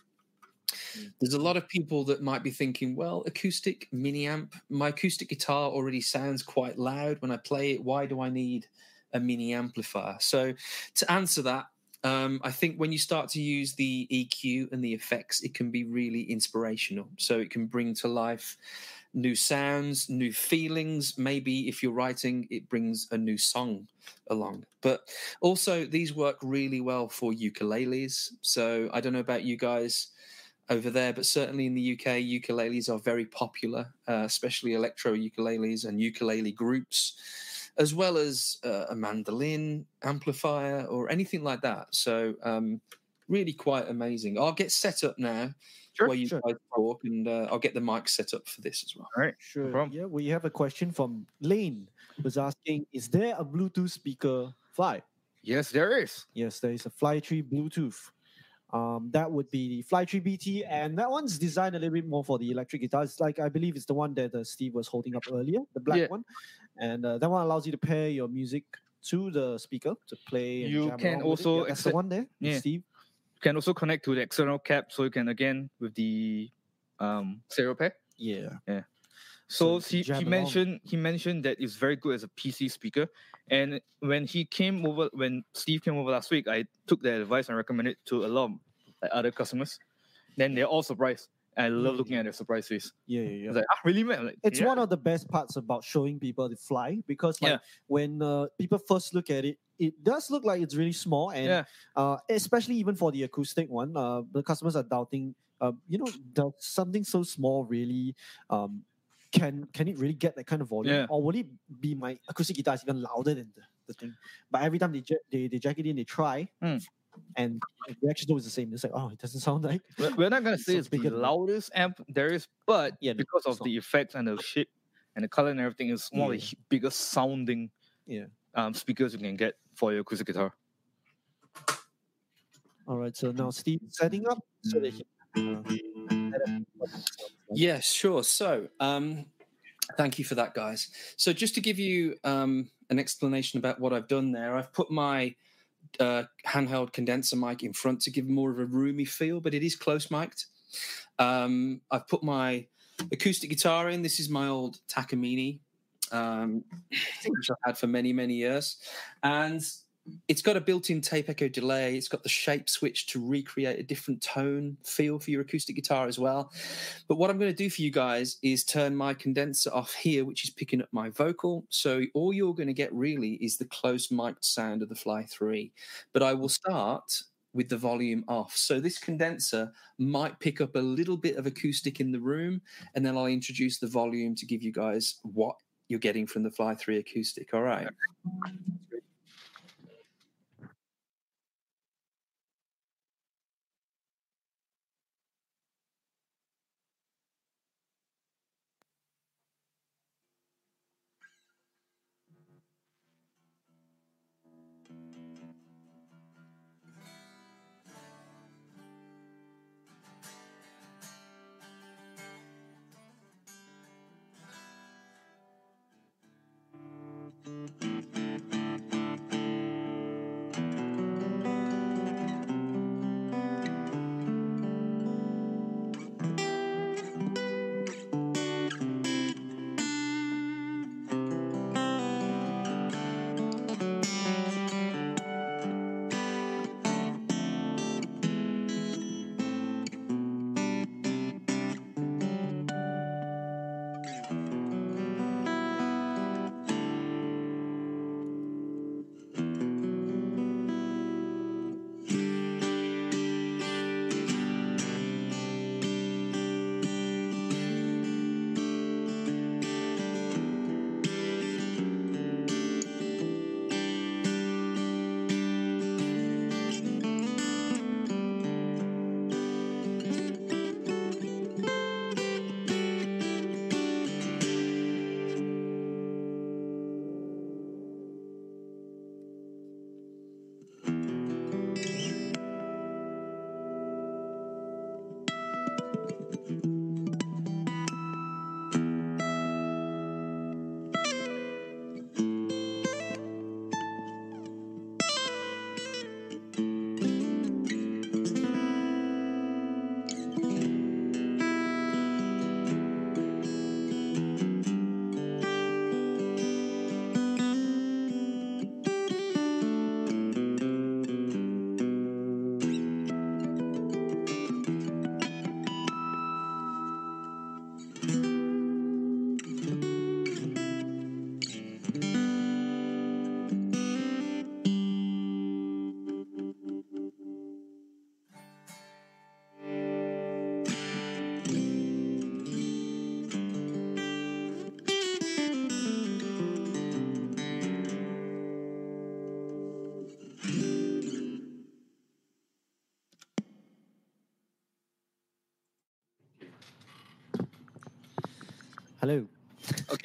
there's a lot of people that might be thinking, well, acoustic mini amp, my acoustic guitar already sounds quite loud when I play it. Why do I need a mini amplifier? So, to answer that, um, I think when you start to use the EQ and the effects, it can be really inspirational. So, it can bring to life new sounds, new feelings. Maybe if you're writing, it brings a new song along. But also, these work really well for ukuleles. So, I don't know about you guys over there, but certainly in the UK, ukuleles are very popular, uh, especially electro ukuleles and ukulele groups, as well as uh, a mandolin amplifier or anything like that. So, um, really quite amazing. I'll get set up now Sure, while you sure. guys talk, and uh, I'll get the mic set up for this as well. All right. Sure. problem. yeah, we have a question from Lane who's asking Is there a Bluetooth speaker fly? Yes, there is. Yes, there is a Fly 3 Bluetooth. Um, that would be the Fly Three BT, and that one's designed a little bit more for the electric guitars. Like I believe it's the one that uh, Steve was holding up earlier, the black Yeah. one, and uh, that one allows you to pair your music to the speaker to play. And You can along with it. also Yeah, that's the one there, yeah. Steve. You can also connect to the external cap, so you can again with the um stereo pair. Yeah. Yeah. So can he, he along. mentioned he mentioned that it's very good as a PC speaker. And when he came over, when Steve came over last week, I took that advice and recommended it to a lot of like, other customers. Then they're all surprised. I love looking at their surprise face. Yeah, yeah, yeah. It's like, ah, really, man? Like, it's yeah. one of the best parts about showing people the fly because like Yeah. when uh, people first look at it it does look like it's really small and Yeah. uh, especially even for the acoustic one uh, the customers are doubting uh, you know does something so small really um, can can it really get that kind of volume Yeah. or will it be my acoustic guitar is even louder than the, the thing but every time they, ja- they they jack it in they try Mm. And the actual is always the same it's like oh it doesn't sound like We're- We're not gonna say So it's bigger the loudest amp there is, but Yeah, no, because it's of the effects and the shape and the color and everything, it's one of the biggest sounding Yeah. um, speakers you can get for your acoustic guitar. all right so now steve setting up so that he uh, set up what it sounds like. Yes, sure. So, um, thank you for that, guys. So, just to give you um, an explanation about what I've done there, I've put my uh, handheld condenser mic in front to give more of a roomy feel, but it is close mic'd. Um, I've put my acoustic guitar in. This is my old Takamine, um, which I've had for many, many years. And it's got a built-in tape echo delay. It's got the shape switch to recreate a different tone feel for your acoustic guitar as well. But what I'm going to do for you guys is turn my condenser off here, which is picking up my vocal. So all you're going to get really is the close mic'd sound of the Fly 3. But I will start with the volume off. So this condenser might pick up a little bit of acoustic in the room, and then I'll introduce the volume to give you guys what you're getting from the Fly 3 acoustic. All right.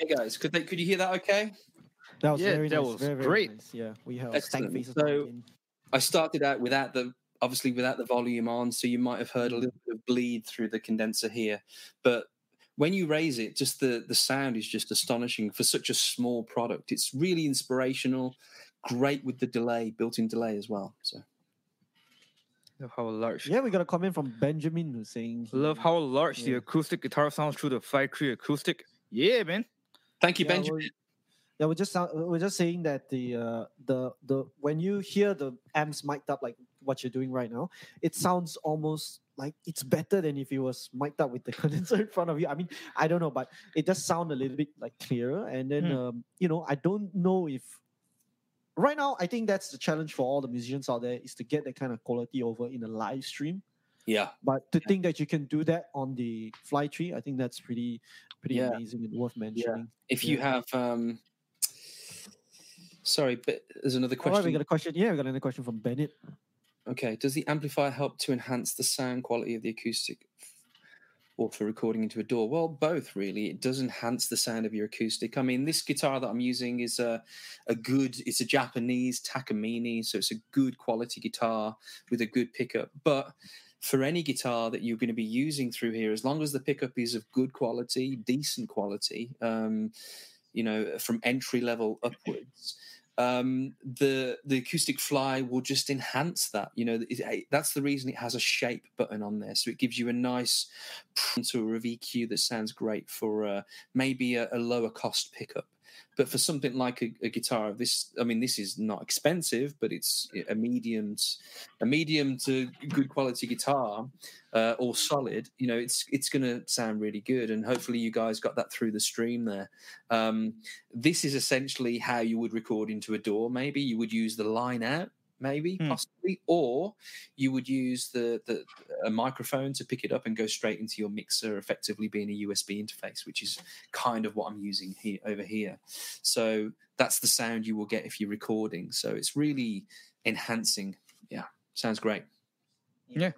Okay, guys, could they could you hear that? Okay. That was Yeah, very that nice. was very, very great. nice. Yeah, we heard. stank Excellent. faces. So- I started out without the obviously without the volume on, so you might have heard a little bit of bleed through the condenser here. But when you raise it, just the the sound is just astonishing for such a small product. It's really inspirational, great with the delay, built-in delay as well. So Love how large. Yeah, we got a comment from Benjamin who's saying. Love how large the acoustic guitar sounds through the Fly 3 acoustic. Yeah, man. Thank you, Yeah, Benjamin. we're- Yeah, we're just we're just saying that the uh, the the when you hear the amps mic'd up like what you're doing right now, it sounds almost like it's better than if it was mic'd up with the condenser in front of you. I mean, I don't know, but it does sound a little bit like clearer. And then Hmm. um, you know, I don't know if right now I think that's the challenge for all the musicians out there is to get that kind of quality over in a live stream. Yeah, But to think that you can do that on the Fly Three, I think that's pretty pretty Yeah. amazing and worth mentioning. if you have, um sorry, but there's another right, question. we got a question. Yeah, we got another question from Bennett. Okay. Does the amplifier help to enhance the sound quality of the acoustic or for recording into a DAW? Well, both really. It does enhance the sound of your acoustic. I mean, this guitar that I'm using is a, a good, it's a Japanese Takamine, so it's a good quality guitar with a good pickup. But for any guitar that you're going to be using through here, as long as the pickup is of good quality, decent quality, um, you know, from entry level upwards, um, the the acoustic fly will just enhance that. You know, it, it- that's the reason it has a shape button on there, so it gives you a nice contour of EQ that sounds great for uh, maybe a, a lower cost pickup. But for something like a, a guitar, this I mean, this is not expensive, but it's a medium, a medium to good quality guitar, uh, or solid. You know, it's it's going to sound really good, and hopefully you guys got that through the stream there. Um, this is essentially how you would record into a DAW. Maybe you would use the line out, maybe Hmm. possibly, or you would use the, the a microphone to pick it up and go straight into your mixer, effectively being a USB interface, which is kind of what I'm using here over here. So that's the sound you will get if you're recording. So it's really enhancing. Yeah, sounds great. Yeah.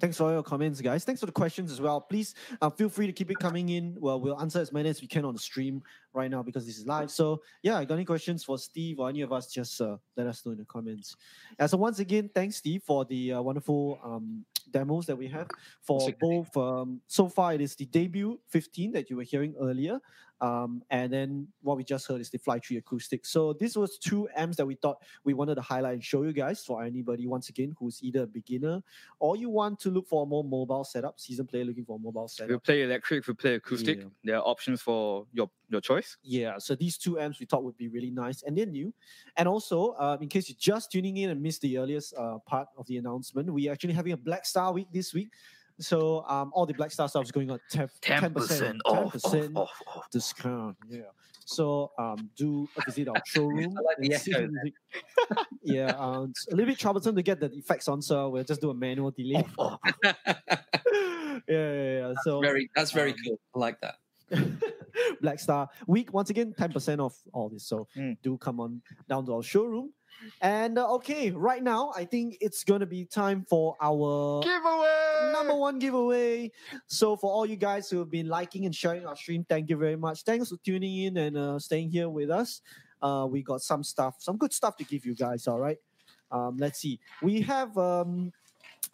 Thanks for all your comments, guys. Thanks for the questions as well. Please uh, feel free to keep it coming in. Well, we'll answer as many as we can on the stream right now because this is live. So, yeah, got any questions for Steve or any of us, just uh, let us know in the comments. Uh, so, once again, thanks, Steve, for the uh, wonderful um, demos that we have. For both, um, so far, it is the debut 15 that you were hearing earlier. Um, and then what we just heard is the Fly Three Acoustic. So, this was two amps that we thought we wanted to highlight and show you guys for anybody, once again, who's either a beginner or you want to look for a more mobile setup, season player looking for a mobile If you play electric, if you play acoustic, Yeah. there are options for your, your choice. Yeah, so these two amps we thought would be really nice and they're new. And also, uh, in case you're just tuning in and missed the earliest uh, part of the announcement, we're actually having a Black Star week this week. So um, all the Black Star stuff is going on 10, 10%, 10% discount. Yeah. So um, do visit our showroom. Like the echo yeah, um, it's a little bit troublesome to get the effects on, so we'll just do a manual delay. yeah, yeah, yeah. So very that's very um, cool. I like that. Black Star week once again, ten percent off all this. So Mm. do come on down to our showroom. And uh, okay, right now I think it's gonna be time for our Giveaway! number one giveaway. So for all you guys who have been liking and sharing our stream, thank you very much. Thanks for tuning in and uh, staying here with us. Uh, we got some stuff, some good stuff to give you guys. All right. Um, let's see. We have um,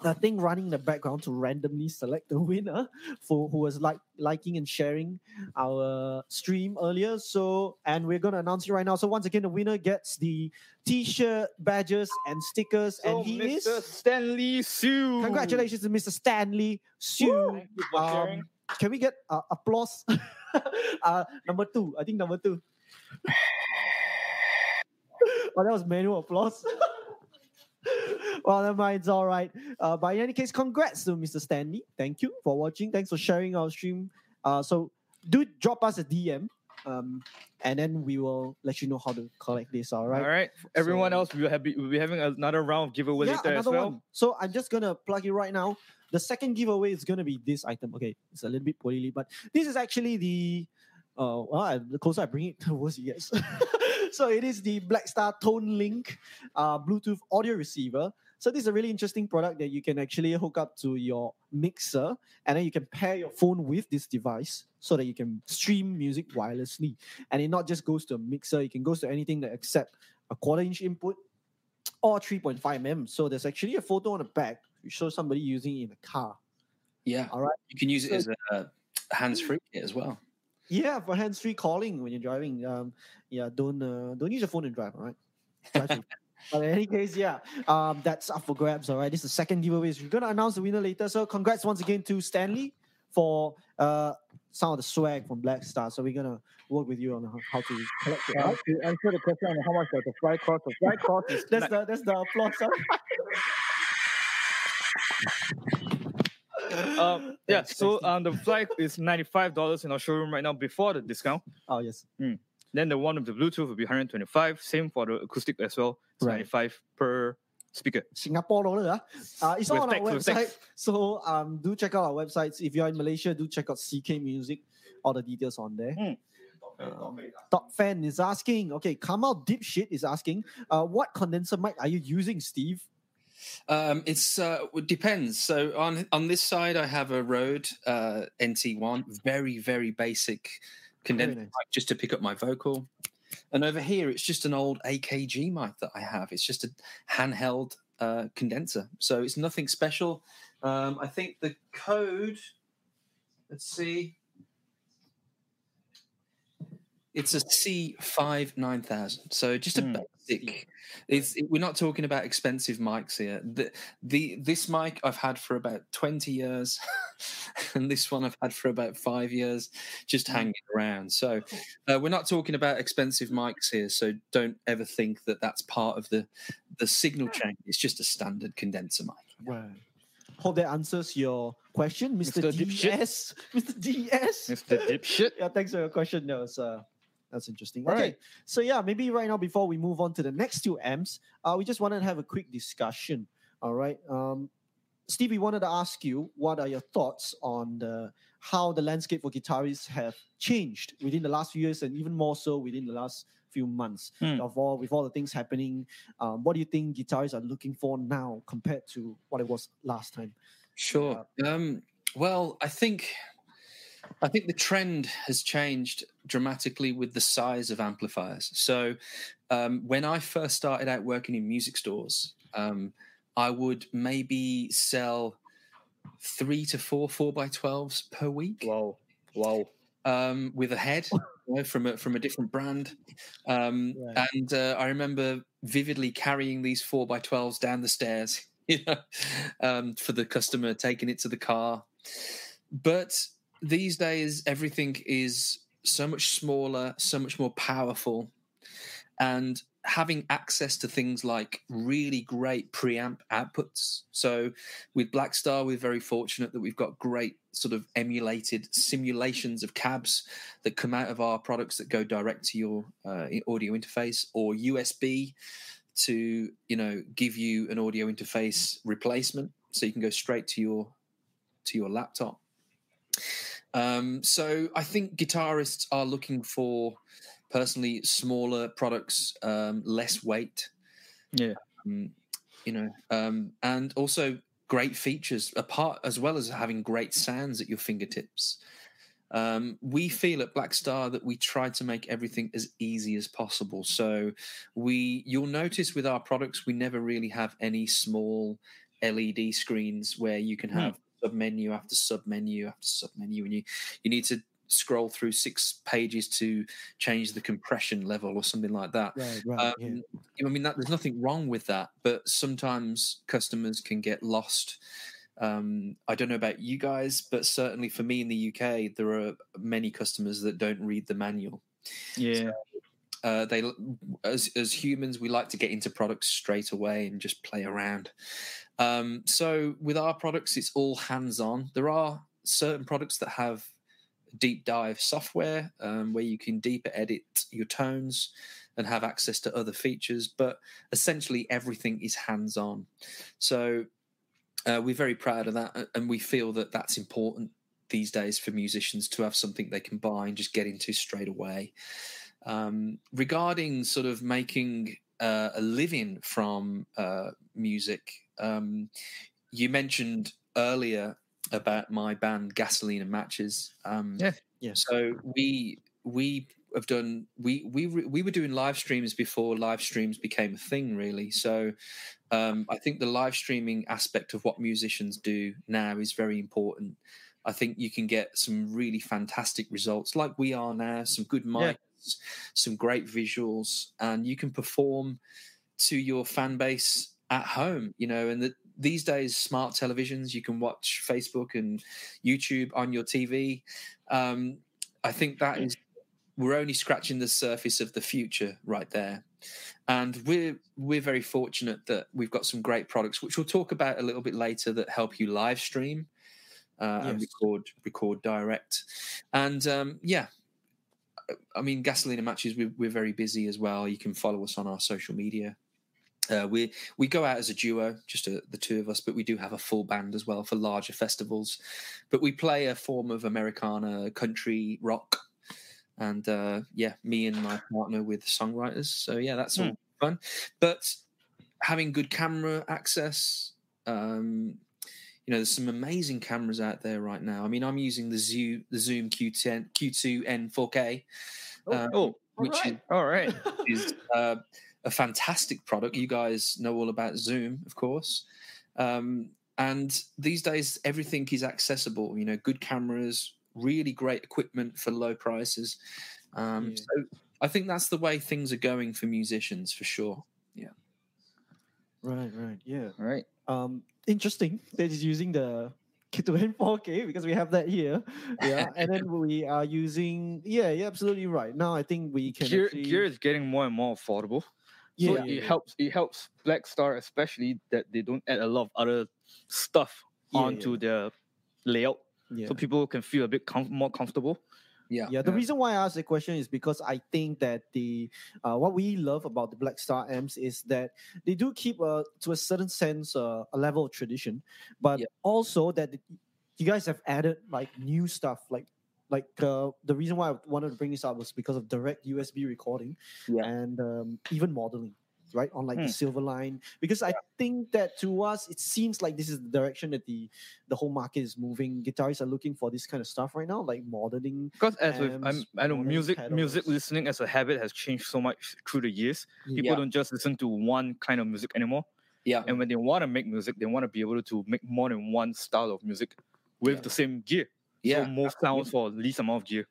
a thing running in the background to randomly select the winner for who was like liking and sharing our stream earlier. So, and we're gonna announce it right now. So once again, the winner gets the t-shirt, badges, and stickers, So, and he Mr. is. Stanley Sue. Congratulations to Mr. Stanley Sue. Um, can we get uh, applause? uh, number two, I think number two. oh, that was manual applause. well, that mind, it's all right. Uh, but in any case, congrats to Mr. Stanley. Thank you for watching. Thanks for sharing our stream. Uh, so do drop us a DM, um, and then we will let you know how to collect this. All right. All right. Everyone So- else, we'll, have, we'll be having another round of giveaway yeah, later as well. one. So I'm just gonna plug it right now. The second giveaway is gonna be this item. Okay, it's a little bit poorly, but this is actually the uh well, I, the closer I bring it, the worse it gets. so it is the Blackstar Tone Link uh Bluetooth audio receiver. So this is a really interesting product that you can actually hook up to your mixer, and then you can pair your phone with this device so that you can stream music wirelessly. And it not just goes to a mixer; it can go to anything that accept a quarter inch input or 3.5 mm. So there's actually a photo on the back which shows somebody using it in a car. Yeah. All right. You can use it So- as a hands-free kit as well. Yeah, for hands-free calling when you're driving. Um, yeah, don't uh, don't use your phone and drive. All right. Drive but in any case, yeah, um, that's up for grabs. All right. This is the second giveaway. So we're gonna announce the winner later. So congrats once again to Stanley for uh some of the swag from Black Star. So we're gonna work with you on how- to collect it. Uh, right? to answer the question on how much does the flight cost, the flight cost is That's the that's the applause. Um, yeah, so um, the fly is ninety-five dollars in our showroom right now before the discount. oh yes. Then the one with the Bluetooth will be 125. Same for the acoustic as well. It's Right. 95 per speaker. Singapore dollar. ah. Uh, it's all on our website. So um, do check out our websites. If you're in Malaysia, do check out City Music. All the details on there. Hmm. Um, Top fan is asking. Okay, Kamal Dipshit is asking. Uh, what condenser mic are you using, Steve? Um, it's uh, it depends. So on on this side, I have a Rode uh, NT1, very very basic condenser nice. mic just to pick up my vocal. And over here, it's just an old AKG mic that I have. It's just a handheld uh, condenser, so it's nothing special. Um, I think the code. Let's see. It's a C5 9000. So just a Hmm. basic. It's, it- we're not talking about expensive mics here. The, the this mic I've had for about 20 years, and this one I've had for about five years, just hanging around. So uh, we're not talking about expensive mics here. So don't ever think that that's part of the the signal chain. It's just a standard condenser mic. Right. Hope that answers your question, Mr. Mr. DS. Mr. DS. Mr. Dipshit. yeah, thanks for your question. That was uh, that's interesting. Okay, right. so yeah, maybe right now before we move on to the next two amps, uh, we just wanted to have a quick discussion. All right, um, Steve, we wanted to ask you what are your thoughts on the how the landscape for guitarists have changed within the last few years, and even more so within the last few months Hmm. of all with all the things happening. Um, what do you think guitarists are looking for now compared to what it was last time? Sure. Um, well, I think I think the trend has changed dramatically with the size of amplifiers. So, um, when I first started out working in music stores, um, I would maybe sell three to four four by twelves per week Wow. Wow. um, with a head you know, from a from a different brand. Um. And uh, I remember vividly carrying these four by twelves down the stairs, you know, um, for the customer, taking it to the car. But these days, everything is so much smaller, so much more powerful, and having access to things like really great preamp outputs. So with Blackstar, we're very fortunate that we've got great sort of emulated simulations of cabs that come out of our products that go direct to your uh, audio interface or USB to you know give you an audio interface replacement. So you can go straight to your to your laptop um, so i think guitarists are looking for personally smaller products um, less weight Yeah. um, you know um, and also great features apart as well as having great sounds at your fingertips um, we feel at Black Star that we try to make everything as easy as possible. So we, you'll notice with our products, we never really have any small LED screens where you can Hmm. have sub menu after sub menu after sub menu, and you you need to scroll through six pages to change the compression level or something like that. Right, right. Um, yeah. I mean, that, there's nothing wrong with that, but sometimes customers can get lost. Um, I don't know about you guys, but certainly for me in the UK, there are many customers that don't read the manual. Yeah. Uh, they, as as humans, we like to get into products straight away and just play around. Um, so with our products, it's all hands on. There are certain products that have deep dive software um, where you can deeper edit your tones and have access to other features, but essentially everything is hands on. So uh, we're very proud of that, and we feel that that's important these days for musicians to have something they can buy and just get into straight away. Um, regarding sort of making uh, a living from uh, music, Um, you mentioned earlier about my band Gasoline and Matches. Um, Yeah. Yes. So we we have done we we we were doing live streams before live streams became a thing, really. So um, I think the live streaming aspect of what musicians do now is very important. I think you can get some really fantastic results, like we are now. Some good Yeah. mics, some great visuals, and you can perform to your fan base at home. You know, and the, these days, smart televisions, you can watch Facebook and YouTube on your TV. Um, I think that is we're only scratching the surface of the future right there and we're we're very fortunate that we've got some great products which we'll talk about a little bit later that help you live stream uh, and record record direct and um, yeah i mean gasoline and matches we're, we're very busy as well you can follow us on our social media uh, we we go out as a duo, just uh the two of us, but we do have a full band as well for larger festivals. But we play a form of Americana country rock, and uh, yeah, me and my partner with songwriters. So yeah, that's all fun. But having good camera access, um, you know, there's some amazing cameras out there right now. I mean, I'm using the Zoom the Zoom Q10 Q2N 4K, um, Oh, which is all right. is uh, a fantastic product. You guys know all about Zoom, of course. Um, and these days, everything is accessible. You know, good cameras, really great equipment for low prices. Um, Yeah. So I think that's the way things are going for musicians, for sure. Yeah. Right, right, yeah. All right. Um, interesting that is using the Q2N 4K because we have that here. Yeah, and then we are using. Yeah, yeah, absolutely right. Now I think we can. Gear, actually, gear is getting more and more affordable. Yeah, so yeah, it yeah. helps. It helps Black Star, especially that they don't add a lot of other stuff Yeah, onto their layout, yeah. so people can feel a bit com- more comfortable. Yeah. Yeah, the reason why I asked the question is because I think that the uh, what we love about the Black Star amps is that they do keep uh, to a certain sense uh, a level of tradition, but Yeah. also that you guys have added like new stuff like like uh, the reason why I wanted to bring this up was because of direct USB recording Yeah. and um, even modeling right on like the Hmm. silver line because I think that to us it seems like this is the direction that the the whole market is moving guitarists are looking for this kind of stuff right now like modeling Because as with I'm, I know music, music listening as a habit has changed so much through the years. People Yeah. don't just listen to one kind of music anymore. Yeah. And when they want to make music, they want to be able to make more than one style of music with Yeah. the same gear. Yeah. More sounds for least amount of gear.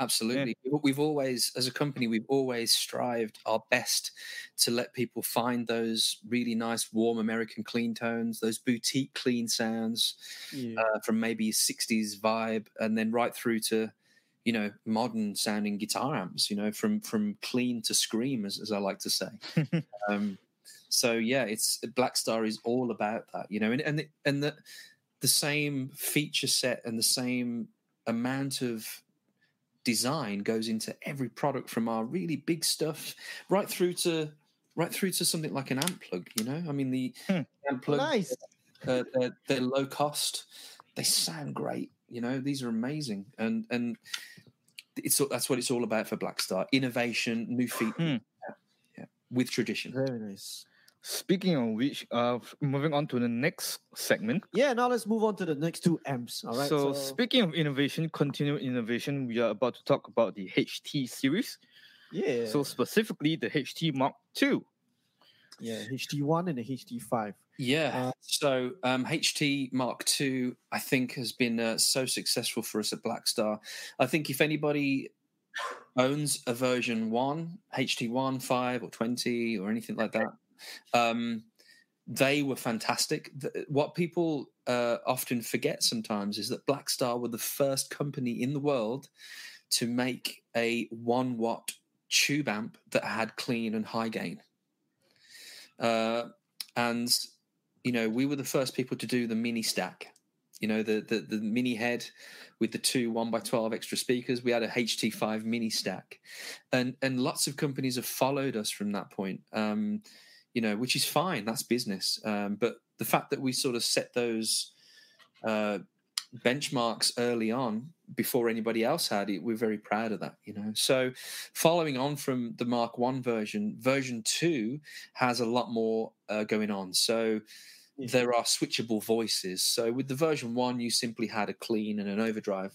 Absolutely. We've always, as a company, we've always strived our best to let people find those really nice, warm American clean tones, those boutique clean sounds yeah. uh, from maybe 60s vibe, and then right through to, you know, modern sounding guitar amps, you know, from from clean to scream, as, as I like to say. um, so yeah, it's Black Star is all about that, you know, and and the, and the the same feature set and the same amount of design goes into every product from our really big stuff right through to right through to something like an amp plug you know? I mean the Hmm. amp plug nice. uh, they're, they're low cost. They sound great you know? These are amazing. And and it's all- that's what it's all about for black star innovation new features. Hmm. yeah, yeah, with tradition. Very nice Speaking of which, uh, moving on to the next segment. yeah now let's move on to the next two amps all right so, speaking of innovation, continued innovation, we are about to talk about the HT series. yeah So specifically the HT Mark II. yeah ht1 and the ht5 Yeah. Uh, so um, HT Mark II, I think, has been uh, so successful for us at Black Star. I think if anybody owns a version one, HT1, 5, or 20, or anything like that, um, they were fantastic. What people uh, often forget sometimes is that Black Star were the first company in the world to make a one watt tube amp that had clean and high gain. Uh, and you know, we were the first people to do the mini stack. You know, the the, the mini head with the two one by twelve extra speakers. We had a HT5 mini stack, and and lots of companies have followed us from that point. Um, you know, which is fine. That's business. Um, but the fact that we sort of set those uh, benchmarks early on before anybody else had it, we're very proud of that. You know, so following on from the Mark One version, version two has a lot more uh, going on. So there are switchable voices. So with the version one, you simply had a clean and an overdrive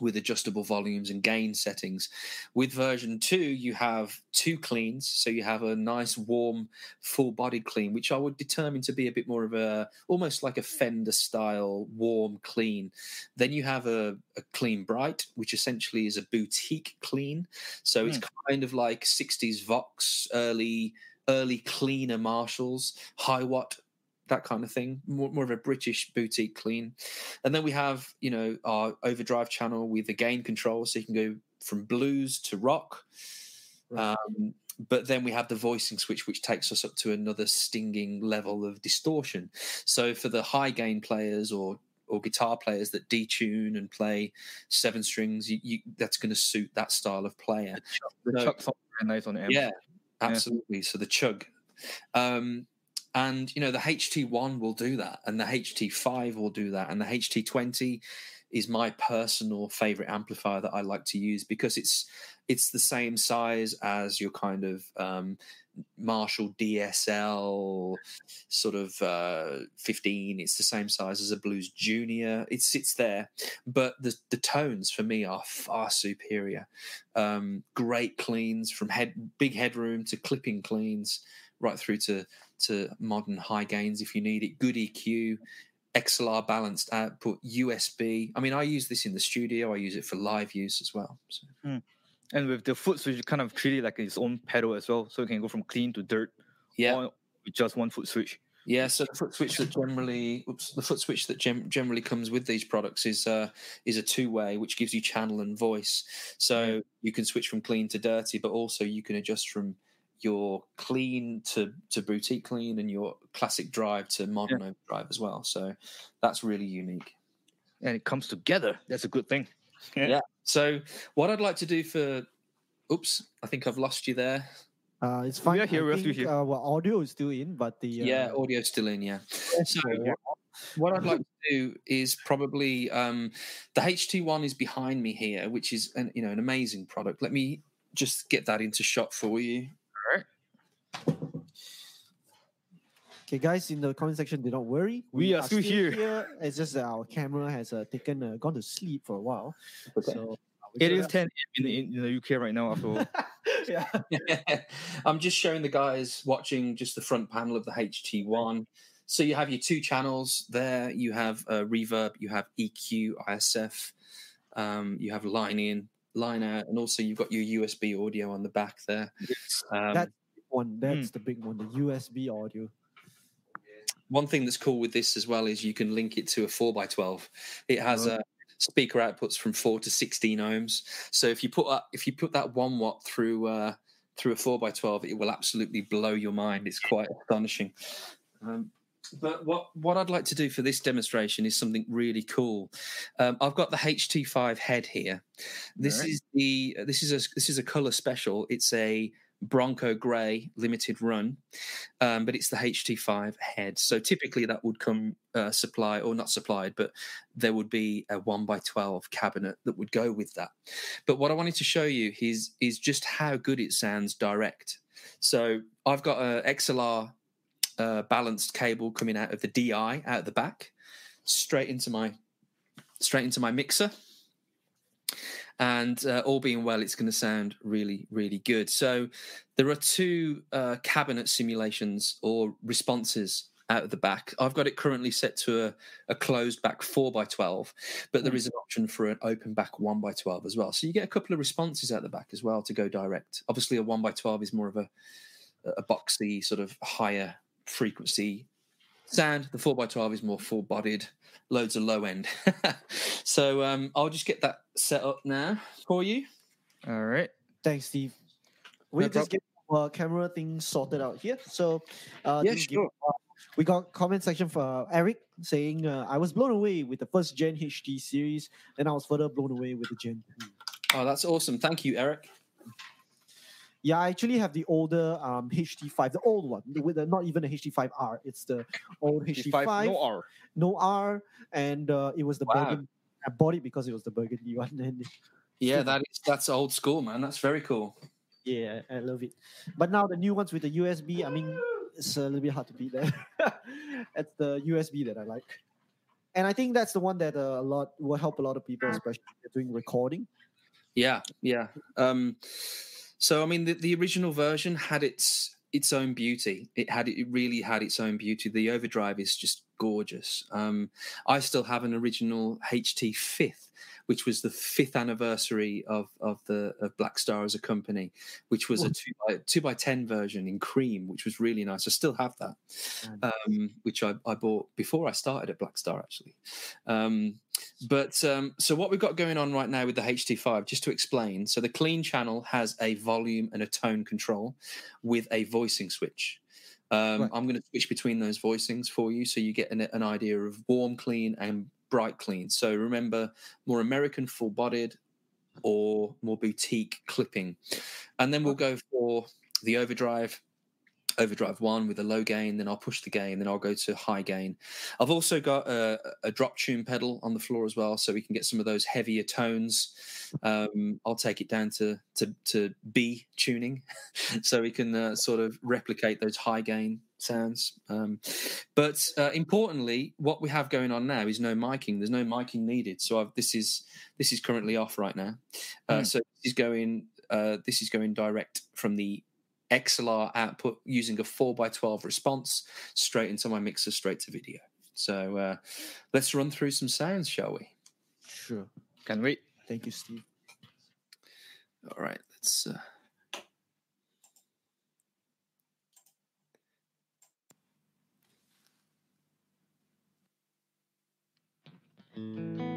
with adjustable volumes and gain settings. With version two, you have two cleans. So you have a nice, warm, full bodied clean, which I would determine to be a bit more of a almost like a Fender style warm clean. Then you have a, a clean bright, which essentially is a boutique clean. So it's hmm. kind of like 60s Vox, early early cleaner Marshalls, Hiwatt that kind of thing, more, more of a British boutique clean. And then we have, you know, our overdrive channel with the gain control, so you can go from blues to rock. Right. Um, but then we have the voicing switch, which takes us up to another stinging level of distortion. So for the high gain players or or guitar players that detune and play seven strings, you, you, that's going to suit that style of player. The No. chuck sounds very nice on the amp. Yeah, absolutely. So the chug. Um, and you know the HT1 will do that, and the HT5 will do that, and the HT20 is my personal favorite amplifier that I like to use because it's it's the same size as your kind of um, Marshall DSL sort of uh, 15. It's the same size as a Blues Junior. It sits there, but the the tones for me are far superior. Um, great cleans from head big headroom to clipping cleans, right through to to modern high gains if you need it. Good EQ. XLR balanced output, USB. I mean, I use this in the studio. I use it for live use as well. So. And with the foot switch, you kind of treat it like its own pedal as well. So it can go from clean to dirt. Yeah, with just one foot switch. Yeah, so the foot switch that generally, oops, the foot switch that gem- generally comes with these products is uh, is a two way, which gives you channel and voice. So you can switch from clean to dirty, but also you can adjust from your clean to to boutique clean and your classic drive to modern overdrive as well. So that's really unique. And it comes together. That's a good thing. Yeah. So what I'd like to do for, oops, I think I've lost you there. Uh, it's fine. We are here, I we're still think, here. Uh, well, audio is still in, but the Yeah, uh, audio's still in. Yeah. So yeah. what I'd like to do is probably um, the HT1 is behind me here, which is an, you know an amazing product. Let me just get that into shot for you. Okay, guys, in the comment section, do not worry. We are still here. It's just that our camera has uh, taken uh, gone to sleep for a while. So uh, we It should is have- 10 in, in, in the UK right now. After all. yeah. I'm just showing the guys watching just the front panel of the HT1. So you have your two channels there. You have uh, reverb, you have EQ, ISF, um, you have line in, line out, and also you've got your USB audio on the back there. Um, That- One that's the big one, the USB audio. One thing that's cool with this as well is you can link it to a 4x12 it has Oh. uh, speaker outputs from 4 to 16 ohms so if you put that if you put that 1 watt through uh, through a 4x12 it will absolutely blow your mind it's quite astonishing um, but what, what I'd like to do for this demonstration is something really cool. Um, I've got the HT5 head here. This Alright. is the this is a this is a color special. It's a Bronco Grey limited run, um, but it's the HT5 head. So typically that would come uh, supply or not supplied, but there would be a one by twelve cabinet that would go with that. But what I wanted to show you is is just how good it sounds direct. So I've got a XLR uh, balanced cable coming out of the DI out the back, straight into my straight into my mixer and uh, all being well, it's going to sound really, really good. So there are two uh, cabinet simulations or responses out of the back. I've got it currently set to a, a closed back 4x12, but there is an option for an open back 1x12 as well. So you get a couple of responses out the back as well to go direct. Obviously, a 1x12 is more of a, a boxy, sort of higher frequency sound. The 4x12 is more full bodied, loads of low end. so um, I'll just get that set up now for you. All right. Thanks, Steve. We No just get our camera thing sorted out here. So, uh, Yeah, just give- sure. uh, we got comment section for Eric saying, uh, "I was blown away with the first Gen HT series, and I was further blown away with the Gen 2." Oh, that's awesome. Thank you, Eric. Yeah, I actually have the older um, HT5, the old one, with the, not even a HT5R. It's the old HT5, Five, no R. no R, and uh, it was the Wow. burgundy. I bought it because it was the burgundy one, and Yeah, that is that's old school, man. That's very cool. yeah, I love it. But now the new ones with the USB, I mean, it's a little bit hard to beat that. it's the USB that I like, and I think that's the one that uh, a lot will help a lot of people, especially if they're doing recording. Yeah, yeah. Um, so I mean, the, the original version had its its own beauty. It had it really had its own beauty. The overdrive is just gorgeous. Um, I still have an original HT fifth, which was the fifth anniversary of of the of Blackstar as a company, which was a two by two by ten version in cream, which was really nice. I still have that, um, which I, I bought before I started at Blackstar actually. Um, but um, so what we've got going on right now with the HT5, just to explain, so the clean channel has a volume and a tone control with a voicing switch. Um, Right. I'm going to switch between those voicings for you, so you get an, an idea of warm clean and bright clean. So remember, more American full-bodied or more boutique clipping, and then we'll go for the overdrive. Overdrive one with a low gain, then I'll push the gain, then I'll go to high gain. I've also got a, a drop tune pedal on the floor as well, so we can get some of those heavier tones. Um, I'll take it down to to, to B tuning, so we can uh, sort of replicate those high gain sounds. Um, but uh, importantly, what we have going on now is no miking. There's no miking needed. So I've, this is this is currently off right now. Uh, Mm. So this is going uh, this is going direct from the XLR output using a 4x12 response straight into my mixer, straight to video. So uh, let's run through some sounds, shall we? Sure. Can we? Thank you, Steve. All right, let's. Uh... Mm -hmm.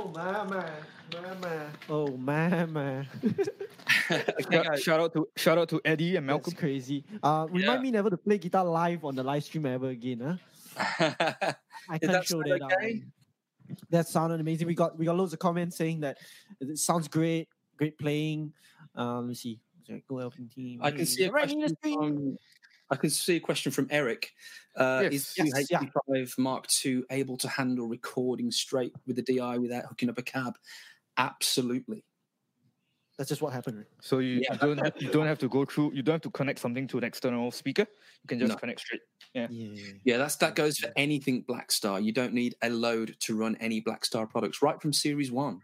Oh my man, my man. Oh my man. Shout, guys. shout out to shout out to Eddie and That's Malcolm. crazy. Uh, remind Yeah. me never to play guitar live on the live stream ever again, huh? I can't that show that. okay? man. That sounded amazing. We got we got loads of comments saying that it sounds great, great playing. Um, let me see. Go helping team. I can see a Right, Nina question Stream. from. I can see a question from Eric. Uh, Is Yes. the Yes, yeah. HT5 Mark II able to handle recording straight with the DI without hooking up a cab? Absolutely. That's just what happened. So you, Yeah. you don't have, you don't have to go through. You don't have to connect something to an external speaker. You can just No. connect straight. Yeah. Yeah. Yeah, that's that goes for anything Blackstar. You don't need a load to run any Blackstar products right from Series One.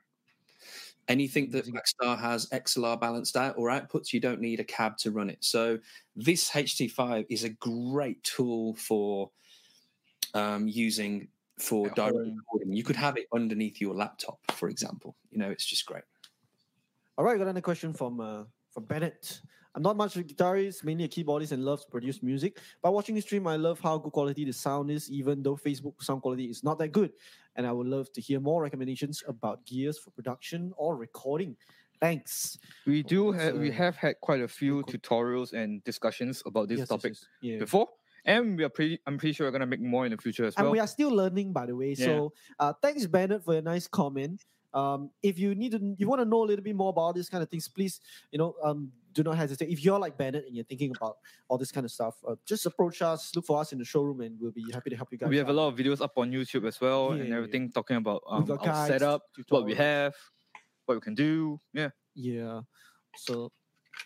Anything that. Blackstar has XLR balanced out or outputs, you don't need a cab to run it. So this HT5 is a great tool for um, using for At direct home. recording. You could have it underneath your laptop, for example. You know, it's just great. All right, got another question from uh, from Bennett. I'm not much of a guitarist, mainly a keyboardist, and love to produce music. By watching the stream, I love how good quality the sound is, even though Facebook sound quality is not that good. And I would love to hear more recommendations about gears for production or recording. Thanks. We do have we have had quite a few cool. tutorials and discussions about this Yes, yes, topic yes. Yeah. before, and we are pretty. I'm pretty sure we're gonna make more in the future as well. and we are still learning, by the way. Yeah. So uh, thanks, Bennett, for a nice comment. Um, if you need to, you want to know a little bit more about this kind of things, please, you know, um, do not hesitate. If you're like Bennett and you're thinking about all this kind of stuff, uh, just approach us, look for us in the showroom, and we'll be happy to help you guys. we have a lot of videos up on YouTube as well, Yeah, and yeah, everything talking about um, our guides, setup, what we have, what we can do. Yeah. Yeah. So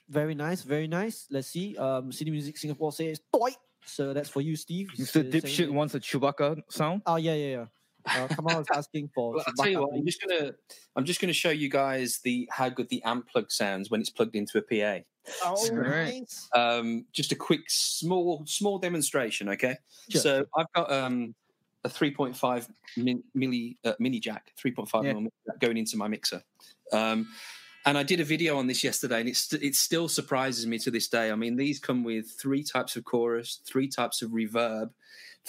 very nice, very nice. Let's see. Um, City Music Singapore says toy. So that's for you, Steve. Mr. Dipshit wants a Chewbacca sound. Oh yeah, yeah, yeah. Uh, Kamal is asking for. Well, I'll tell you what, I'm just gonna I'm just gonna show you guys the how good the amp plug sounds when it's plugged into a PA. Oh, Alright. nice. um, just a quick small small demonstration okay Sure, so i've got um, a 3.5 min, milli uh, mini jack 3.5 Yeah. mil going into my mixer um, and i did a video on this yesterday and it, st- it still surprises me to this day i mean these come with three types of chorus three types of reverb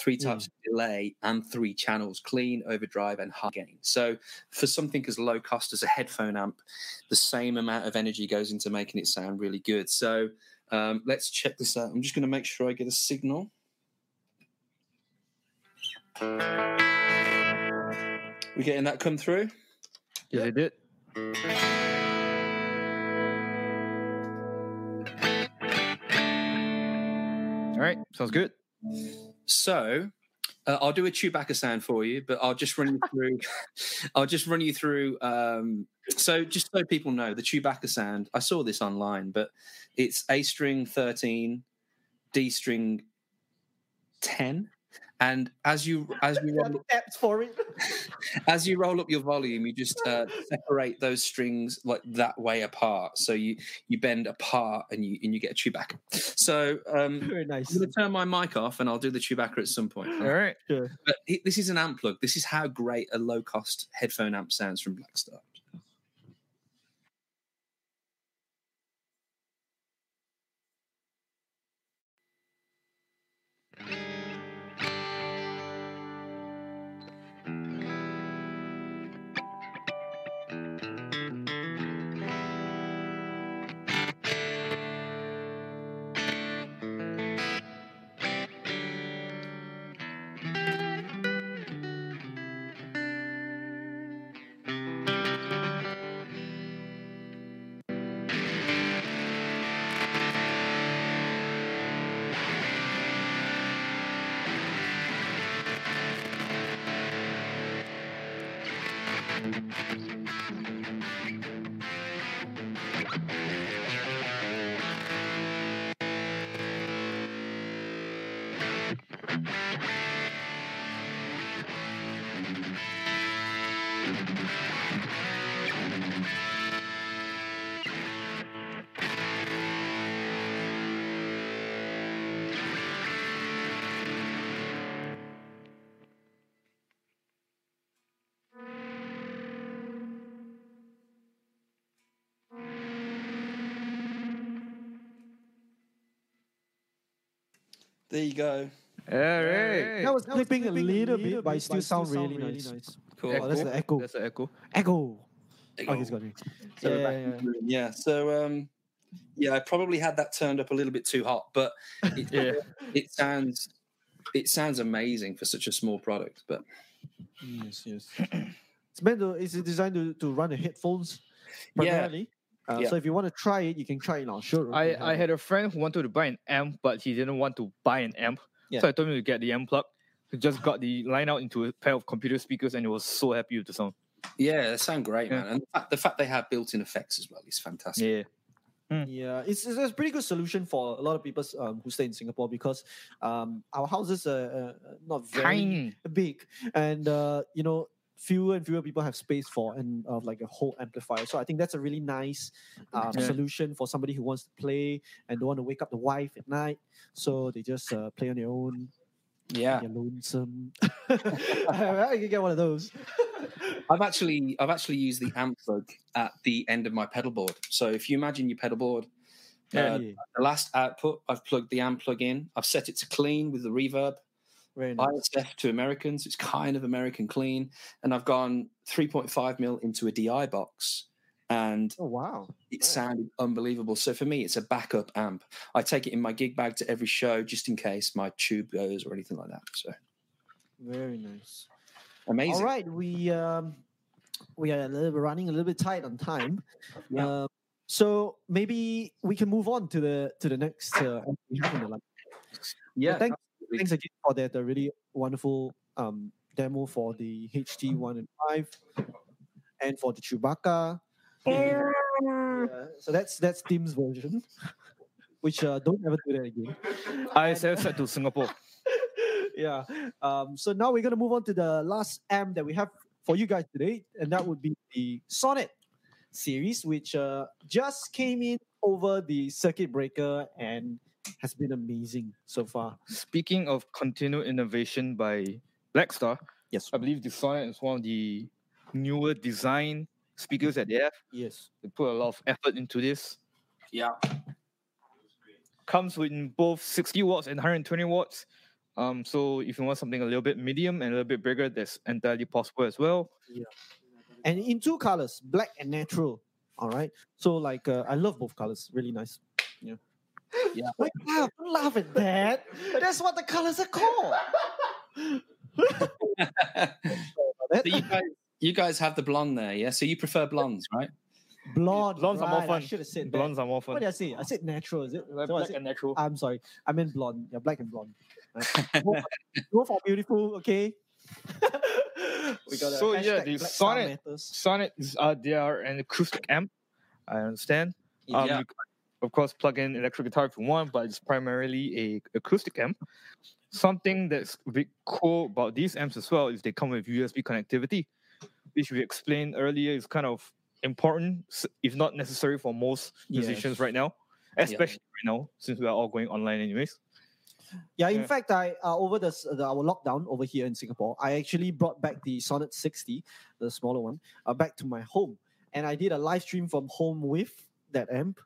three Mm. types of delay and three channels clean overdrive and high gain so for something as low cost as a headphone amp the same amount of energy goes into making it sound really good so um, let's check this out. I'm just going to make sure I get a signal. We getting that come through? Yeah, they did. All right, sounds good. So uh, I'll do a Chewbacca sound for you, but I'll just run you through. I'll just run you through. Um, so just so people know, the Chewbacca sound. I saw this online, but it's A string thirteen, D string ten, and as you as you roll up, for it. as you roll up your volume, you just uh, separate those strings like that way apart. So you you bend apart and you and you get a Chewbacca. So um, Very nice. I'm going to turn my mic off and I'll do the Chewbacca at some point. All right. Sure. But this is an amp plug. This is how great a low cost headphone amp sounds from Blackstar. There you go. All right. That was clipping a little bit, but it still sounds really nice. Cool. Oh, that's the echo. That's the echo. Echo. There Oh, you he's go. got it. So Yeah, we're yeah, in the room. yeah. So um, yeah, I probably had that turned up a little bit too hot, but it, Yeah. it sounds it sounds amazing for such a small product. But Yes, yes. it's meant to. It's designed to, to run the headphones Yeah. primarily. Uh, Yeah. So if you want to try it, you can try it in our showroom. I, I had a friend who wanted to buy an amp, but he didn't want to buy an amp. Yeah. So I told him to get the amp plug. He just got the line out into a pair of computer speakers and he was so happy with the sound. yeah, they sound great, Yeah. man. And the fact, the fact they have built-in effects as well is fantastic. Yeah. Yeah, it's, it's a pretty good solution for a lot of people um, who stay in Singapore because um, our houses are uh, not very Tiny. big, and uh, you know fewer and fewer people have space for and uh, like a whole amplifier. So I think that's a really nice um, Yeah. solution for somebody who wants to play and don't want to wake up the wife at night. So they just uh, play on their own. Yeah, You're lonesome. I can get one of those. I've actually I've actually used the amp plug at the end of my pedal board. So if you imagine your pedal board, Yeah. uh, Yeah, the last output, I've plugged the amp plug in. I've set it to clean with the reverb. Very nice. ISF to Americans. It's kind of American clean. And I've gone 3.5 mil into a DI box and Oh wow! it sounded unbelievable. So for me, it's a backup amp. I take it in my gig bag to every show just in case my tube goes or anything like that. So Very nice. amazing. All right, we um, we are a little running a little bit tight on time. Yeah. Um, so maybe we can move on to the to the next uh, app we have in the line. Yeah. thank- absolutely. Thanks again for that uh, really wonderful um, demo for the HT one and five, and for the Chewbacca. Yeah, so that's that's Tim's version, which uh, don't ever do that again. ISL set to Singapore. yeah. Um, so now we're gonna move on to the last M that we have for you guys today, and that would be the Sonnet series, which uh, just came in over the circuit breaker and has been amazing so far. Speaking of continued innovation by Blackstar, Yes. I believe the Sonnet is one of the newer design speakers that they have. Yes. They put a lot of effort into this. Yeah. Comes with both 60 watts and 120 watts. Um, so if you want something a little bit medium and a little bit bigger, that's entirely possible as well. Yeah, And in two colors, black and natural. All right. So like uh, I love both colors. Really nice. Yeah. Yeah. Like, laugh, laugh at that. That's what the colors are called. so you guys, you guys have the blonde there, yeah? So you prefer blondes, right? Blonde. Blondes are more fun. I should have said Blondes that. are more What fun. did I say? I said natural. Is it? Like So I black said- and natural. I'm sorry. I meant blonde. Yeah, black and blonde. Right. both, both are beautiful. Okay. we got So, yeah, hashtag the Blackstar Sonnet- Sonnet is uh, they are an acoustic amp. I understand. Um, Yeah. Of course, plug in electric guitar if you want, but it's primarily a acoustic amp. something that's a bit cool about these amps as well is they come with USB connectivity, which we explained earlier is kind of important, if not necessary for most musicians Yes. right now, especially right now since we are all going online anyways. Yeah, in Yeah. fact, I uh, over the, the our lockdown over here in Singapore, I actually brought back the Sonnet 60, the smaller one, uh, back to my home, and I did a live stream from home with that amp.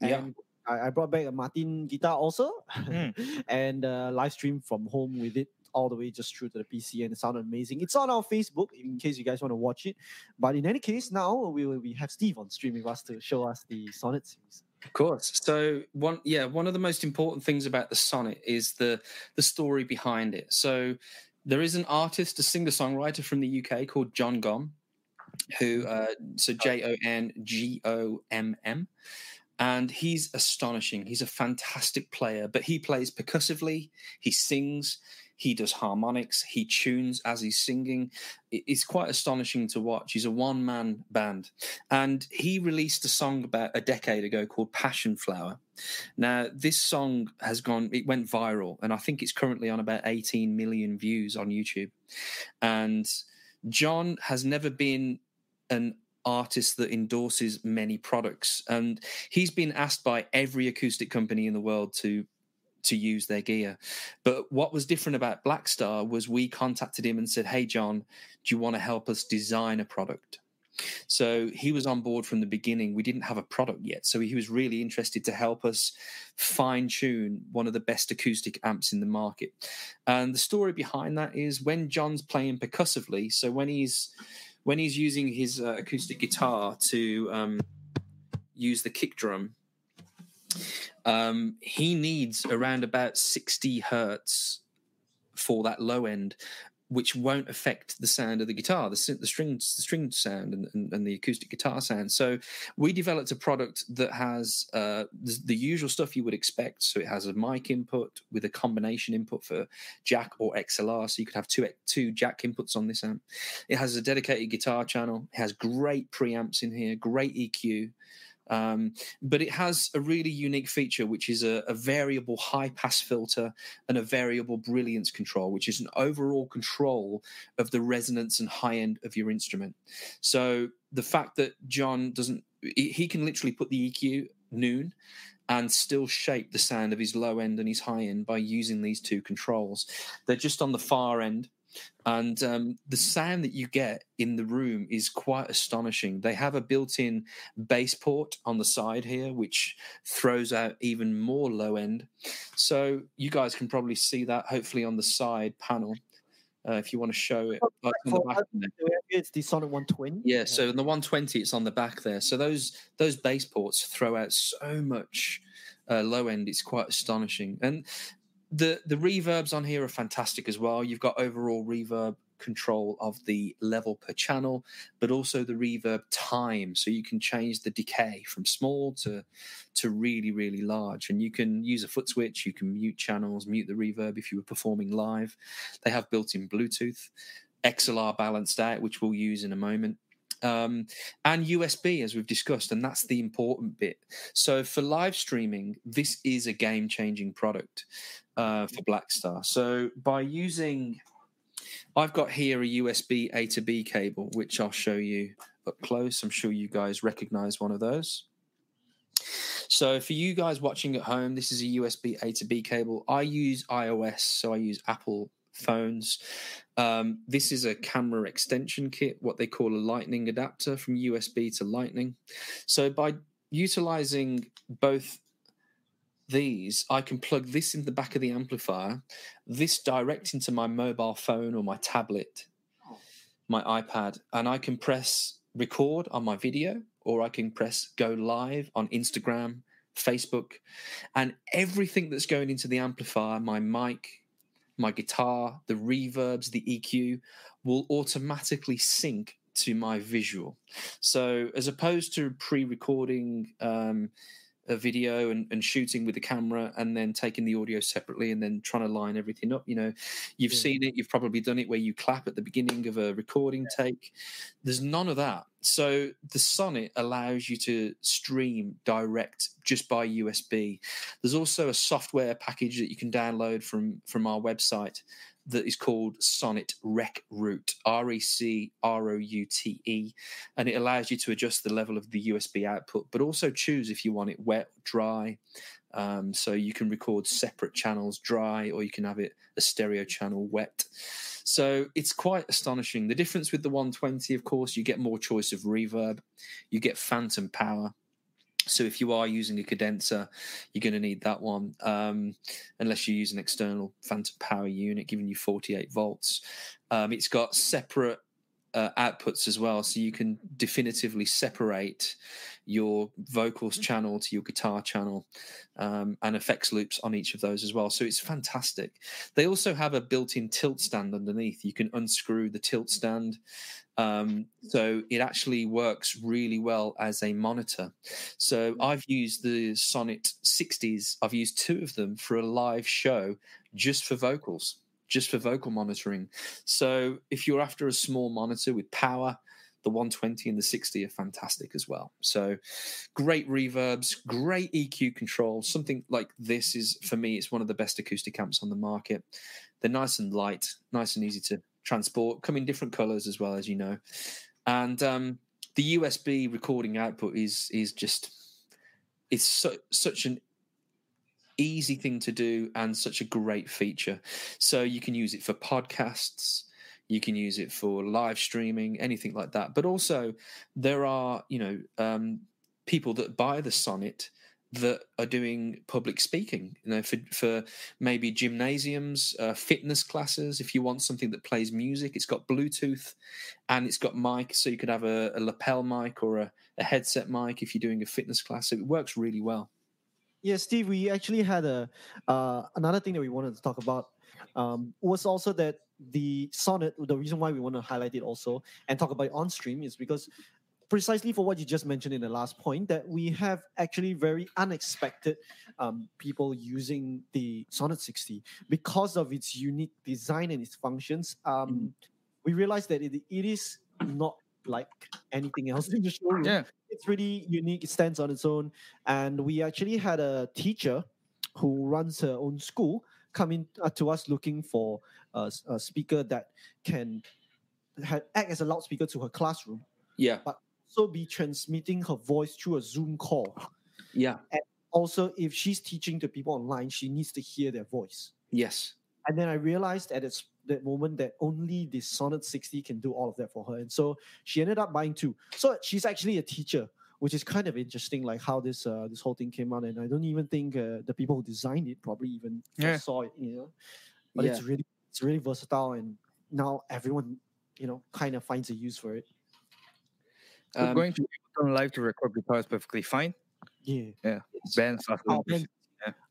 Yeah. I, I brought back a Martin guitar also, Mm. and uh, live stream from home with it all the way just through to the PC, and it sounded amazing. It's on our Facebook in case you guys want to watch it. But in any case, now we will we have Steve on stream with us to show us the Sonnet series. Of course. So one, yeah, one of the most important things about the sonnet is the the story behind it. So there is an artist, a singer songwriter from the UK called John Gomm, who uh, so J O N G O M M, and he's astonishing. He's a fantastic player, but he plays percussively. He sings. He does harmonics. He tunes as he's singing. It's quite astonishing to watch. He's a one man band. And he released a song about a decade ago called Passion Flower. Now, this song has gone, it went viral, and I think it's currently on about 18 million views on YouTube. And John has never been an artist that endorses many products. And he's been asked by every acoustic company in the world to to use their gear. But what was different about Blackstar was we contacted him and said, Hey, John, do you want to help us design a product? So he was on board from the beginning. We didn't have a product yet. So he was really interested to help us fine tune one of the best acoustic amps in the market. And the story behind that is when John's playing percussively, so when he's when he's using his uh, acoustic guitar to um, use the kick drum, um, he needs around about 60 hertz for that low end, which won't affect the sound of the guitar, the, the strings, the string sound, and, and, and the acoustic guitar sound. So we developed a product that has uh, the, the usual stuff you would expect. So it has a mic input with a combination input for jack or XLR, so you could have two two jack inputs on this amp. It has a dedicated guitar channel. It has great preamps in here, great EQ. Um, but it has a really unique feature, which is a, a variable high pass filter and a variable brilliance control, which is an overall control of the resonance and high end of your instrument. So the fact that John doesn't, he can literally put the EQ noon and still shape the sound of his low end and his high end by using these two controls. They're just on the far end. And um, the sound that you get in the room is quite astonishing. They have a built in bass port on the side here, which throws out even more low end. So you guys can probably see that hopefully on the side panel. Uh, if you want to show it, like on the back. It's the Sonnet 120. Yeah, so in the 120, it's on the back there. So those those bass ports throw out so much uh, low end. It's quite astonishing. And the the reverbs on here are fantastic as well. You've got overall reverb control of the level per channel, but also the reverb time. So you can change the decay from small to to really really large, and you can use a foot switch. You can mute channels, mute the reverb if you were performing live. They have built-in Bluetooth. XLR balanced out, which we'll use in a moment um, and USB, as we've discussed, and that's the important bit. So for live streaming, this is a game changing product uh, for Blackstar. So by using, I've got here a USB A to B cable, which I'll show you up close. I'm sure you guys recognize one of those. So for you guys watching at home, this is a USB A to B cable. I use iOS, so I use Apple phones. Um, this is a camera extension kit, what they call a lightning adapter from USB to lightning. So by utilizing both these, I can plug this in the back of the amplifier, this direct into my mobile phone or my tablet, my iPad, and I can press record on my video or I can press go live on Instagram, Facebook, and everything that's going into the amplifier, my mic, my guitar, the reverbs, the EQ will automatically sync to my visual. So as opposed to pre-recording um, a video and, and shooting with the camera and then taking the audio separately and then trying to line everything up. You know, you've Yeah. seen it, you've probably done it where you clap at the beginning of a recording take. There's none of that. So the Sonnet allows you to stream direct just by USB. There's also a software package that you can download from from our website that is called Sonnet Rec Route, R E C R O U T E, and it allows you to adjust the level of the USB output, but also choose if you want it wet, dry. Um, so you can record separate channels dry, or you can have it a stereo channel wet. So it's quite astonishing. The difference with the 120, of course, you get more choice of reverb, you get phantom power. So if you are using a condenser, you're going to need that one, um, unless you use an external phantom power unit giving you 48 volts. Um, it's got separate uh, outputs as well, so you can definitively separate your vocals channel to your guitar channel um, and effects loops on each of those as well. So it's fantastic. They also have a built-in tilt stand underneath. You can unscrew the tilt stand. Um, so it actually works really well as a monitor. So I've used the Sonnet 60s. I've used two of them for a live show just for vocals, just for vocal monitoring. So if you're after a small monitor with power, the 120 and the 60 are fantastic as well. So great reverbs, great EQ control. Something like this is for me, it's one of the best acoustic amps on the market. They're nice and light, nice and easy to transport, come in different colors as well as you know. And um, the USB recording output is is just it's so, such an easy thing to do and such a great feature. So you can use it for podcasts, you can use it for live streaming, anything like that. But also, there are you know um, people that buy the Sonnet that are doing public speaking. You know, for for maybe gymnasiums, uh, fitness classes. If you want something that plays music, it's got Bluetooth, and it's got mic, so you could have a, a lapel mic or a, a headset mic if you're doing a fitness class. So it works really well. Yeah, Steve, we actually had a uh, another thing that we wanted to talk about um, was also that the sonnet. The reason why we want to highlight it also and talk about it on stream is because precisely for what you just mentioned in the last point that we have actually very unexpected um, people using the Sonnet 60 because of its unique design and its functions. Um, We realized that it, it is not like anything else in the showroom Yeah. it's really unique. It stands on its own. And we actually had a teacher who runs her own school come in uh, to us looking for a speaker that can ha- act as a loudspeaker to her classroom, Yeah, so be transmitting her voice through a Zoom call. yeah, And Also, if she's teaching to people online, she needs to hear their voice. yes, And then I realized at its, that moment that only the Sonnet 60 can do all of that for her. And so she ended up buying two. So she's actually a teacher, which is kind of interesting, like how this uh, this whole thing came out. And I don't even think uh, the people who designed it probably even Yeah. saw it, you know. But it's really it's really versatile, and now everyone, you know, kind of finds a use for it. So Um, going to Ableton Live to record guitar is perfectly fine. Yeah. Bands are Oh, Ben.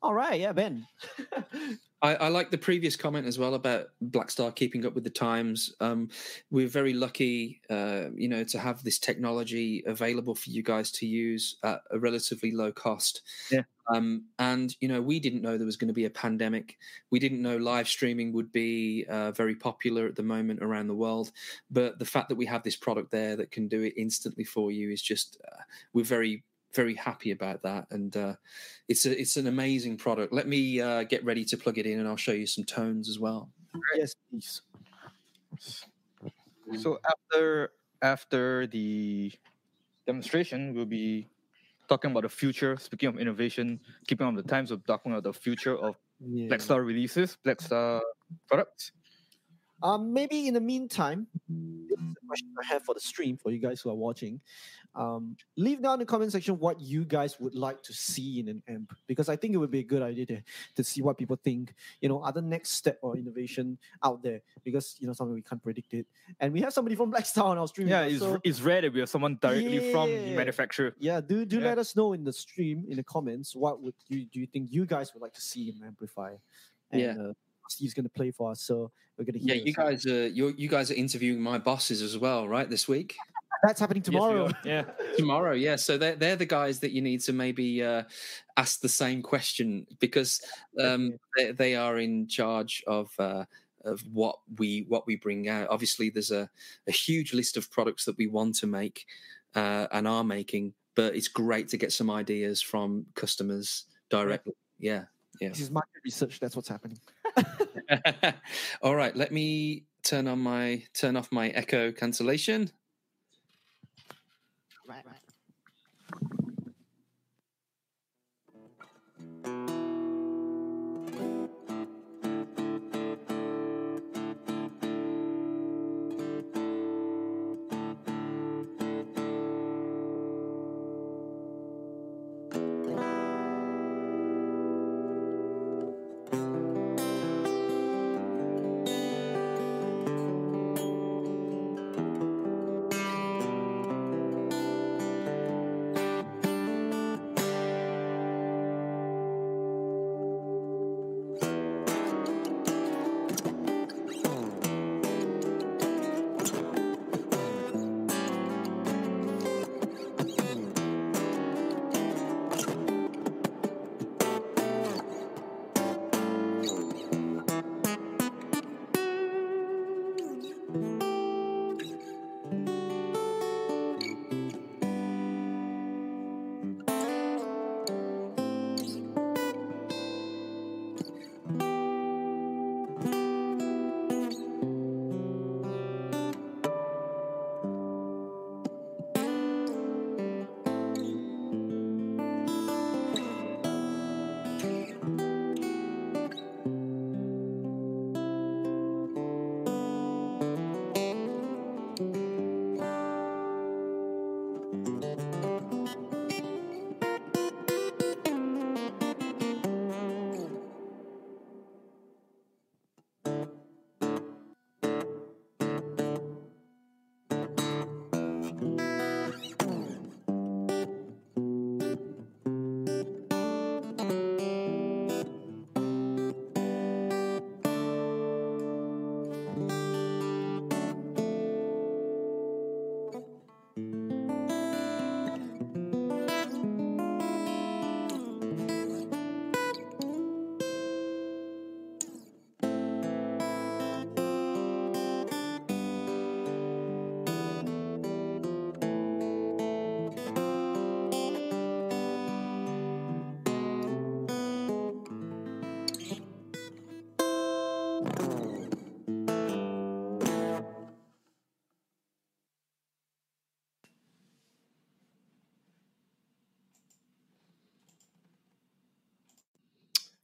All right, yeah, Ben. I, I like the previous comment as well about Blackstar keeping up with the times. Um, we're very lucky, uh, you know, to have this technology available for you guys to use at a relatively low cost. Yeah. Um, and you know, we didn't know there was going to be a pandemic. We didn't know live streaming would be uh, very popular at the moment around the world. But the fact that we have this product there that can do it instantly for you is just, uh, we're very very happy about that and uh, it's a, it's an amazing product let me uh, get ready to plug it in and i'll show you some tones as well yes, please. So after after the demonstration, we'll be talking about the future. Speaking of innovation, keeping up the times, we're talking about the future of Yeah. Blackstar releases, Blackstar products. Um, maybe in the meantime, this is a question I have for the stream for you guys who are watching. Um, leave down in the comment section what you guys would like to see in an amp because I think it would be a good idea to, to see what people think. You know, other next step or innovation out there because you know something we can't predict it. And we have somebody from Blackstar on our stream. Yeah, it's, so it's rare that we have someone directly from the manufacturer. yeah, do do Yeah. let us know in the stream in the comments what would you do you think you guys would like to see in an amplifier? And, Yeah. uh, Steve's going to play for us. So we're going to hear. Yeah, you guys are you you guys are interviewing my bosses as well, right? This week, That's happening tomorrow. are. yeah. tomorrow, yeah. So they're they're the guys that you need to maybe uh, ask the same question because um, they, they are in charge of. Uh, of what we what we bring out. Obviously, there's a, a huge list of products that we want to make uh, and are making, but it's great to get some ideas from customers directly. Yeah, yeah. This is market research. That's what's happening. All right, let me turn on my turn off my echo cancellation. Right, right.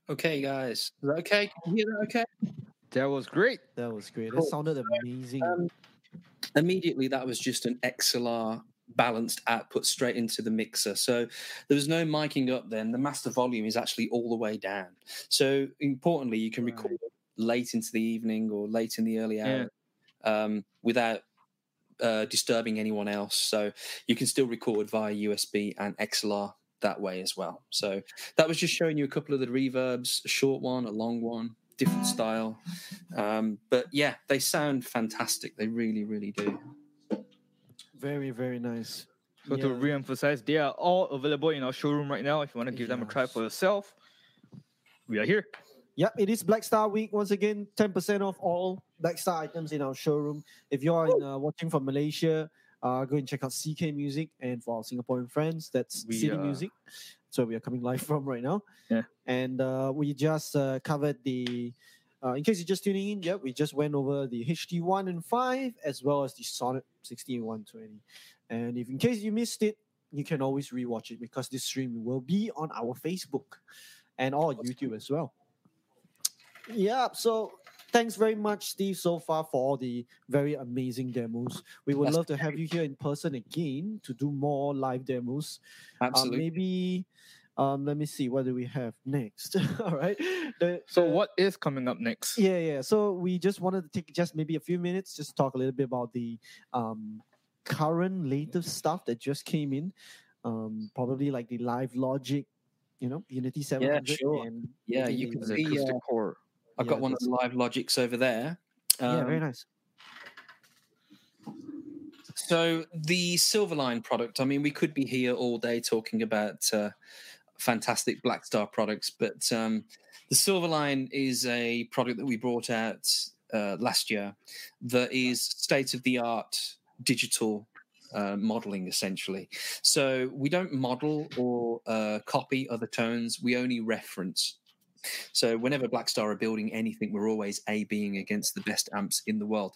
Okay, guys, is that okay? Can you hear that? Okay. That was great. That was great. That Cool. sounded amazing. Um, immediately, that was just an XLR balanced output straight into the mixer. So there was no miking up. Then the master volume is actually all the way down. So importantly, you can Right. record late into the evening or late in the early Yeah. hour um, without uh, disturbing anyone else. So you can still record via USB and XLR that way as well. So that was just showing you a couple of the reverbs, a short one, a long one, different style. Um, but yeah, they sound fantastic. They really, really do. very, very nice. So to Yeah. re-emphasize, they are all available in our showroom right now. If you want to give them a try for yourself, we are here. Yep, it is Blackstar Week. Once again, 10% off all Blackstar items in our showroom. If you're in, uh, watching from Malaysia, uh, go and check out CK Music. And for our Singaporean friends, that's We, City uh, Music. So we are coming live from right now. Yeah. And uh, we just uh, covered the, uh, in case you're just tuning in, yeah, we just went over the HT1 and 5 as well as the Sonnet 6120. And if in case you missed it, you can always rewatch it because this stream will be on our Facebook and our YouTube as well. Yeah, so thanks very much, Steve, so far for all the very amazing demos. We would That's love to have you here in person again to do more live demos. Um, Absolutely. maybe, um, let me see, what do we have next? all right. The- So the- what is coming up next? yeah, yeah. So we just wanted to take just maybe a few minutes, just talk a little bit about the um, current latest stuff that just came in. Um, probably like the Live Logic, you know, Unity 700. Yeah, sure. And Yeah, you the- can The see, acoustic uh, core. I've Yeah, got one of the live logics over there. yeah, very Um, nice. So the Silverline product, I mean, we could be here all day talking about uh, fantastic Blackstar products, but um, the Silverline is a product that we brought out uh, last year that is state of the art digital uh, modeling, essentially. So we don't model or uh, copy other tones; we only reference. So whenever Blackstar are building anything, we're always A being against the best amps in the world.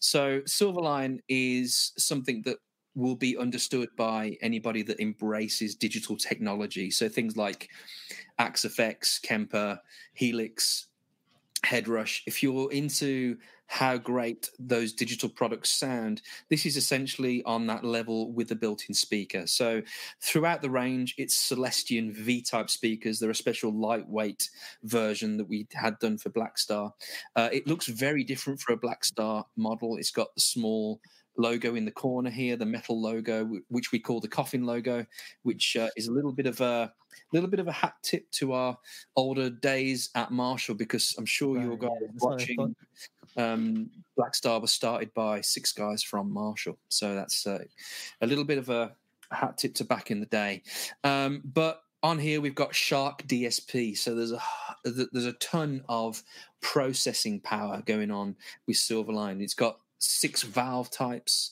So Silverline is something that will be understood by anybody that embraces digital technology. So things like Axe Kemper, Helix, Headrush. If you're into how great those digital products sound, this is essentially on that level with the built-in speaker. So throughout the range, it's Celestion V-type speakers. They're a special lightweight version that we had done for Blackstar. Uh, it looks very different for a Blackstar model. It's got the small logo in the corner here, the metal logo, which we call the coffin logo, which uh, is a little bit of a little bit of a hat tip to our older days at Marshall, because I'm sure your Right, guys yeah, watching um, Blackstar was started by six guys from Marshall, so that's uh, a little bit of a hat tip to back in the day. Um, but on here we've got SHARC DSP, so there's a there's a ton of processing power going on with Silverline. It's got six valve types.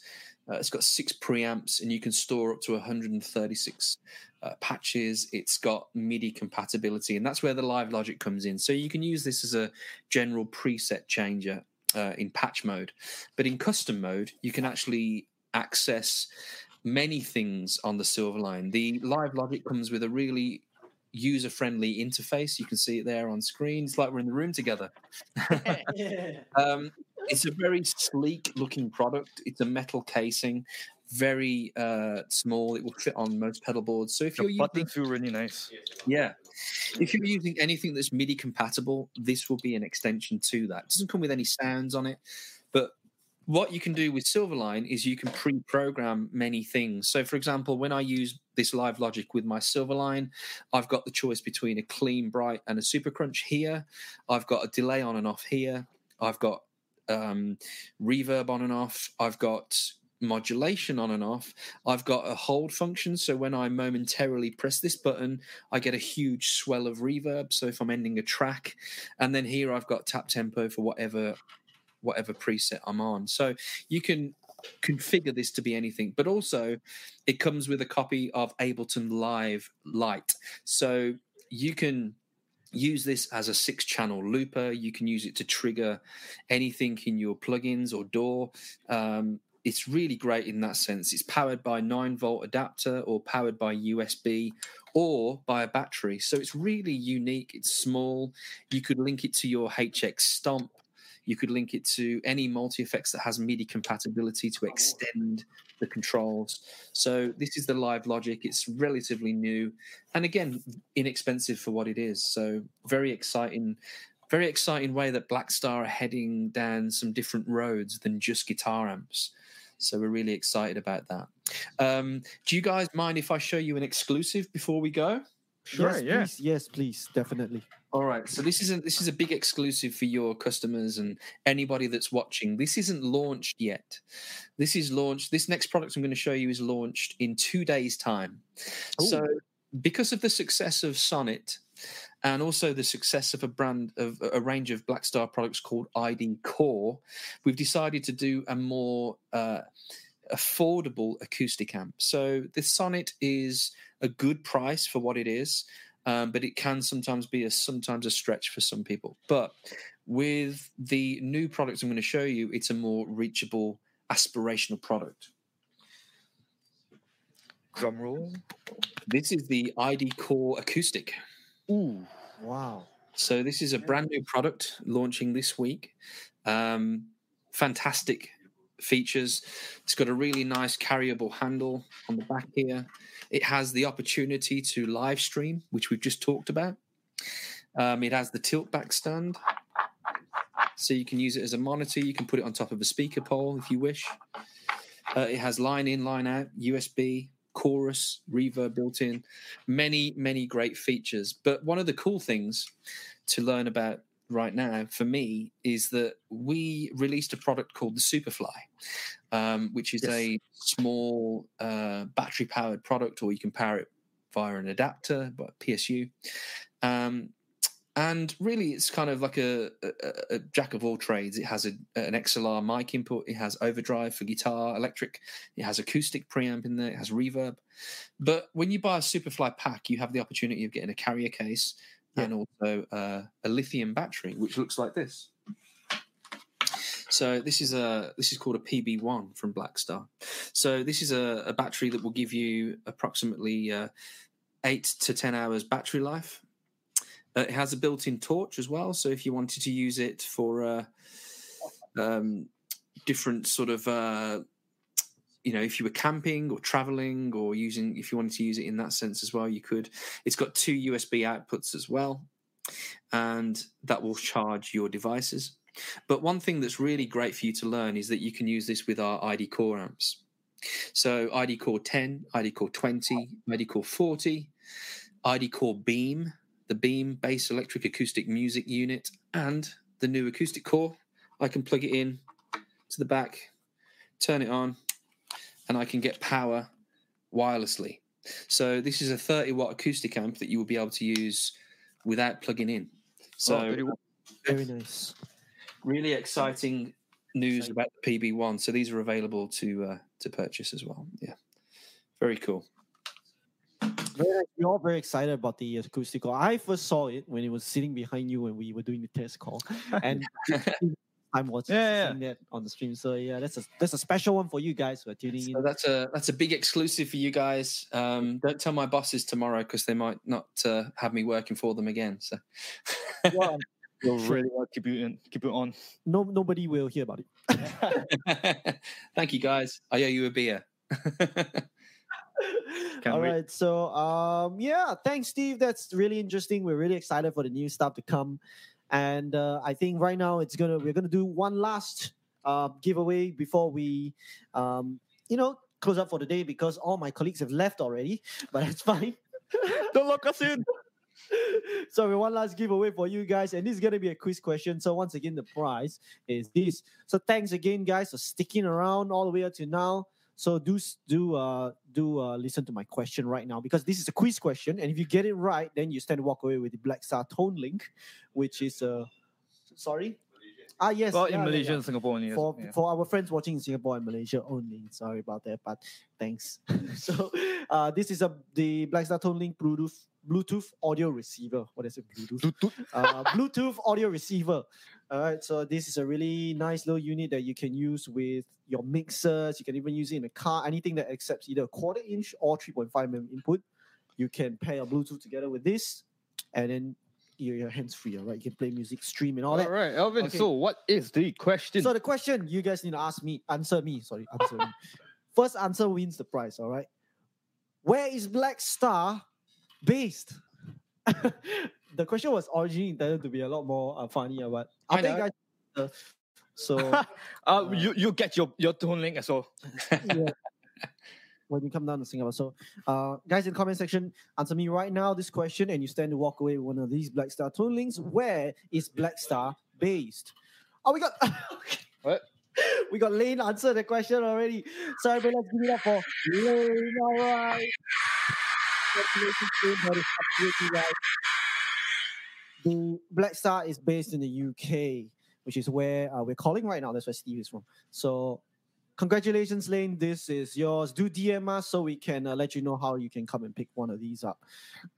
Uh, it's got six preamps, and you can store up to 136 uh, patches. It's got MIDI compatibility, and that's where the Live Logic comes in. So you can use this as a general preset changer uh, in patch mode, but in custom mode, you can actually access many things on the Silverline. The Live Logic comes with a really user-friendly interface. You can see it there on screen. It's like we're in the room together. um, it's a very sleek looking product. It's a metal casing, very uh, small. It will fit on most pedal boards. So if The you're using, buttons really nice. yeah, if you're using anything that's MIDI compatible, this will be an extension to that. It doesn't come with any sounds on it, but what you can do with Silverline is you can pre-program many things. So, for example, when I use this Live Logic with my Silverline, I've got the choice between a clean, bright, and a super crunch here. I've got a delay on and off here. I've got um, reverb on and off. I've got modulation on and off. I've got a hold function. So when I momentarily press this button, I get a huge swell of reverb. So if I'm ending a track, and then here I've got tap tempo for whatever whatever preset I'm on. So you can configure this to be anything, but also it comes with a copy of Ableton Live Lite. So you can use this as a six channel looper. You can use it to trigger anything in your plugins or DAW. Um, it's really great in that sense. It's powered by 9 volt adapter or powered by USB or by a battery. So it's really unique. It's small. You could link it to your HX Stomp. You could link it to any multi effects that has MIDI compatibility to extend the controls. So this is the Live Logic. It's relatively new, and again, inexpensive for what it is. So very exciting, very exciting way that Blackstar are heading down some different roads than just guitar amps. So we're really excited about that. Um, do you guys mind if I show you an exclusive before we go? Sure, yes, yeah. please, yes, please, definitely. All right. So this isn't this is a big exclusive for your customers and anybody that's watching. This isn't launched yet. This is launched. This next product I'm going to show you is launched in two days' time. So because of the success of Sonnet and also the success of a brand of a range of Blackstar products called ID Core, we've decided to do a more uh, affordable acoustic amp. So the Sonnet is a good price for what it is, um, but it can sometimes be a sometimes a stretch for some people. But with the new products I'm going to show you, it's a more reachable, aspirational product. Drum roll. This is the ID Core Acoustic. Ooh, wow. So this is a brand new product launching this week. Um, fantastic features. It's got a really nice carryable handle on the back here. It has the opportunity to live stream, which we've just talked about. Um, it has the tilt back stand, so you can use it as a monitor. You can put it on top of a speaker pole if you wish. Uh, it has line in, line out, USB, chorus, reverb built in. Many, many great features. But one of the cool things to learn about right now for me is that we released a product called the Superfly, um, which is Yes. a small uh, battery powered product, or you can power it via an adapter, but PSU. Um, and really, it's kind of like a, a, a jack of all trades. It has a, an XLR mic input, it has overdrive for guitar, electric, it has acoustic preamp in there, it has reverb. But when you buy a Superfly pack, you have the opportunity of getting a carrier case Yeah. and also uh, a lithium battery, which looks like this. So this is a this is called a PB1 from Blackstar. So this is a, a battery that will give you approximately uh, eight to ten hours battery life. Uh, it has a built-in torch as well, so if you wanted to use it for uh, um, different sort of uh, you know if you were camping or traveling or using if you wanted to use it in that sense as well you could. It's got two usb outputs as well and that will charge your devices. But one thing that's really great for you to learn is that you can use this with our id core amps. So id core 10 id core 20 id core 40 id core beam the beam bass electric acoustic music unit and the new acoustic core. I can plug it in to the back turn it on and I can get power wirelessly. So this is a 30 watt acoustic amp that you will be able to use without plugging in. So Oh, very. Very nice. really exciting news about the PB1. So these are available to uh, to purchase as well. Yeah, very cool. Very nice. We're all very excited about the acoustical. I first saw it when it was sitting behind you when we were doing the test call, and I'm watching Yeah, yeah. seeing that on the stream. So yeah, that's a that's a special one for you guys who are tuning So in. that's a that's a big exclusive for you guys. Um, don't tell my bosses tomorrow because they might not uh, have me working for them again. So Well, We'll really well keep you in, keep it on. No, nobody will hear about it. thank you guys. I owe you a beer. Can't All wait. right. So um yeah, thanks, Steve. That's really interesting. We're really excited for the new stuff to come. And uh, I think right now it's gonna we're gonna do one last uh, giveaway before we um you know close up for the day because all my colleagues have left already, but it's fine. Don't lock us in. so one last giveaway for you guys, and this is gonna be a quiz question. So once again, the prize is this. So thanks again, guys, for sticking around all the way up to now. So do do uh do uh listen to my question right now because this is a quiz question, and if you get it right, then you stand to walk away with the Blackstar Tone Link, which is uh sorry. Ah yes, Well, yeah, in yeah, Malaysia yeah and Singapore, only, for yeah. for our friends watching in Singapore and Malaysia only. Sorry about that, but thanks. so uh, this is a the Blackstar Tone Link Bluetooth Bluetooth audio receiver. What is it? Bluetooth. uh, Bluetooth audio receiver. All right, so this is a really nice little unit that you can use with your mixers. You can even use it in a car. Anything that accepts either a quarter inch or 3.5 mm input, you can pair your Bluetooth together with this, and then your, hands free. All right, you can play music, stream, and all All that. right, Elvin. Okay. So, what is the question? So the question you guys need to ask me, answer me. Sorry, answer me. First answer wins the prize. All right. Where is Blackstar based? the question was originally intended to be a lot more uh, funny, uh, but I think guys. Uh, so uh, you you get your your tone link as well. yeah. when you come down to Singapore. So, uh, guys in the comment section, answer me right now this question, and you stand to walk away with one of these Blackstar tone links. Where is Blackstar based? Oh, we got What? We got Lane answer the question already. Sorry, but let's give it up for Lane. All right. That is absolutely right. The Blackstar is based in the UK, which is where uh, we're calling right now. That's where Steve is from. So, congratulations, Lane. This is yours. Do DM us so we can uh, let you know how you can come and pick one of these up.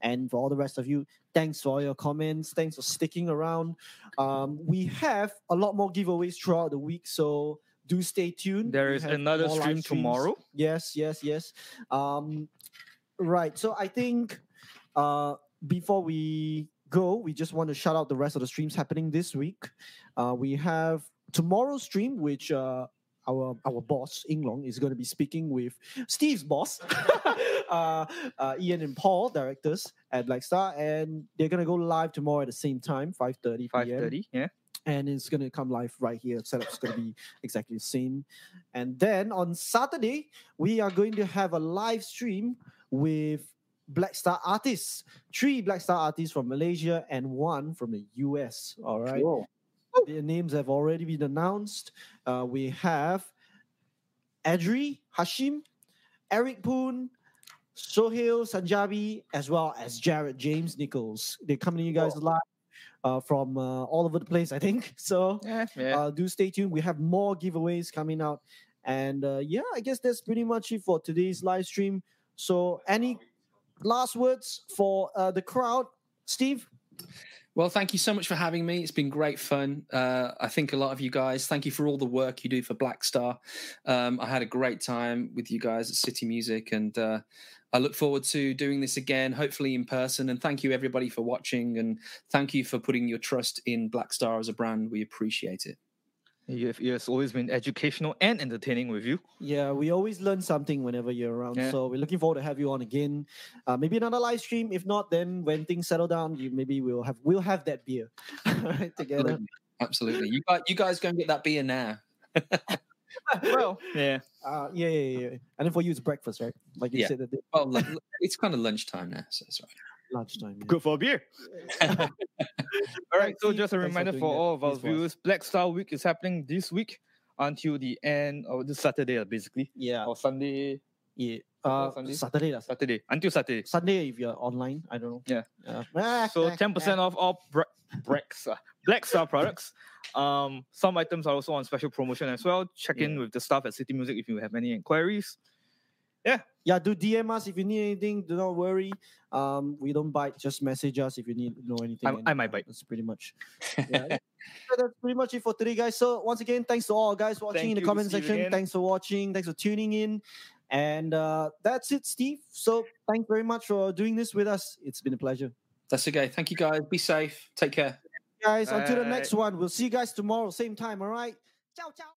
And for all the rest of you, thanks for all your comments. Thanks for sticking around. Um, we have a lot more giveaways throughout the week, so do stay tuned. There We is another stream tomorrow. Yes, yes, yes. Um, right. So I think uh, before we go, we just want to shout out the rest of the streams happening this week. Uh, we have tomorrow's stream, which uh, our our boss Inglong is going to be speaking with Steve's boss, uh, uh, Ian and Paul, directors at Blackstar, and they're going to go live tomorrow at the same time, five thirty Five thirty. Yeah. and it's going to come live right here. Setup's going to be exactly the same. And then on Saturday, we are going to have a live stream with Blackstar artists, three Blackstar artists from Malaysia and one from the US. All right. Cool. Their names have already been announced. Uh, we have Adri Hashim, Eric Poon, Sohail Sanjabi, as well as Jared James Nichols. They're coming to you guys live uh, from uh, all over the place, I think. So Yeah, yeah. uh, do stay tuned. We have more giveaways coming out. And uh, yeah, I guess that's pretty much it for today's live stream. So, any last words for uh, the crowd, Steve? Well, thank you so much for having me. It's been great fun. Uh, I think a lot of you guys, thank you for all the work you do for Blackstar. Um, I had a great time with you guys at City Music, and uh, I look forward to doing this again, hopefully in person. And thank you, everybody, for watching, and thank you for putting your trust in Blackstar as a brand. We appreciate it. You've, it's always been educational and entertaining with you. Yeah, we always learn something whenever you're around. Yeah. So we're looking forward to have you on again. Uh, maybe another live stream. If not, then when things settle down, you maybe we'll have we'll have that beer right, together. Absolutely. Absolutely. You guys, you guys go and get that beer now. well, yeah. Uh, yeah, yeah, yeah. And then for you, it's breakfast, right? Like you Yeah. said, that the- Well, it's kind of lunchtime now, so it's all right. Lunchtime. yeah. Good for a beer. all right. So just a Thanks for reminder for all of our Please us. viewers, Blackstar Week is happening this week until the end of this Saturday, uh, basically, Yeah, or Sunday. yeah. Uh, Sunday? Saturday, lah. Saturday until Saturday. Sunday if you're online. I don't know. Yeah. Uh, ah, So ten percent off all Bra- Blackstar, Black Star products. Um, some items are also on special promotion as well. Check in with the staff at City Music if you have any inquiries. Yeah, Yeah, do DM us if you need anything. Do not worry. Um, we don't bite. Just message us if you need know anything. I- I might bite. That's pretty much. Yeah, So that's pretty much it for today, guys. So once again, thanks to all guys watching Thank in the you. comment See you section. Thanks for watching. Thanks for tuning in. And uh, that's it, Steve. So thanks very much for doing this with us. It's been a pleasure, That's okay. Thank you, guys. Be safe. Take care. guys. Until the next one, we'll see you guys tomorrow, same time. All right. Ciao, ciao.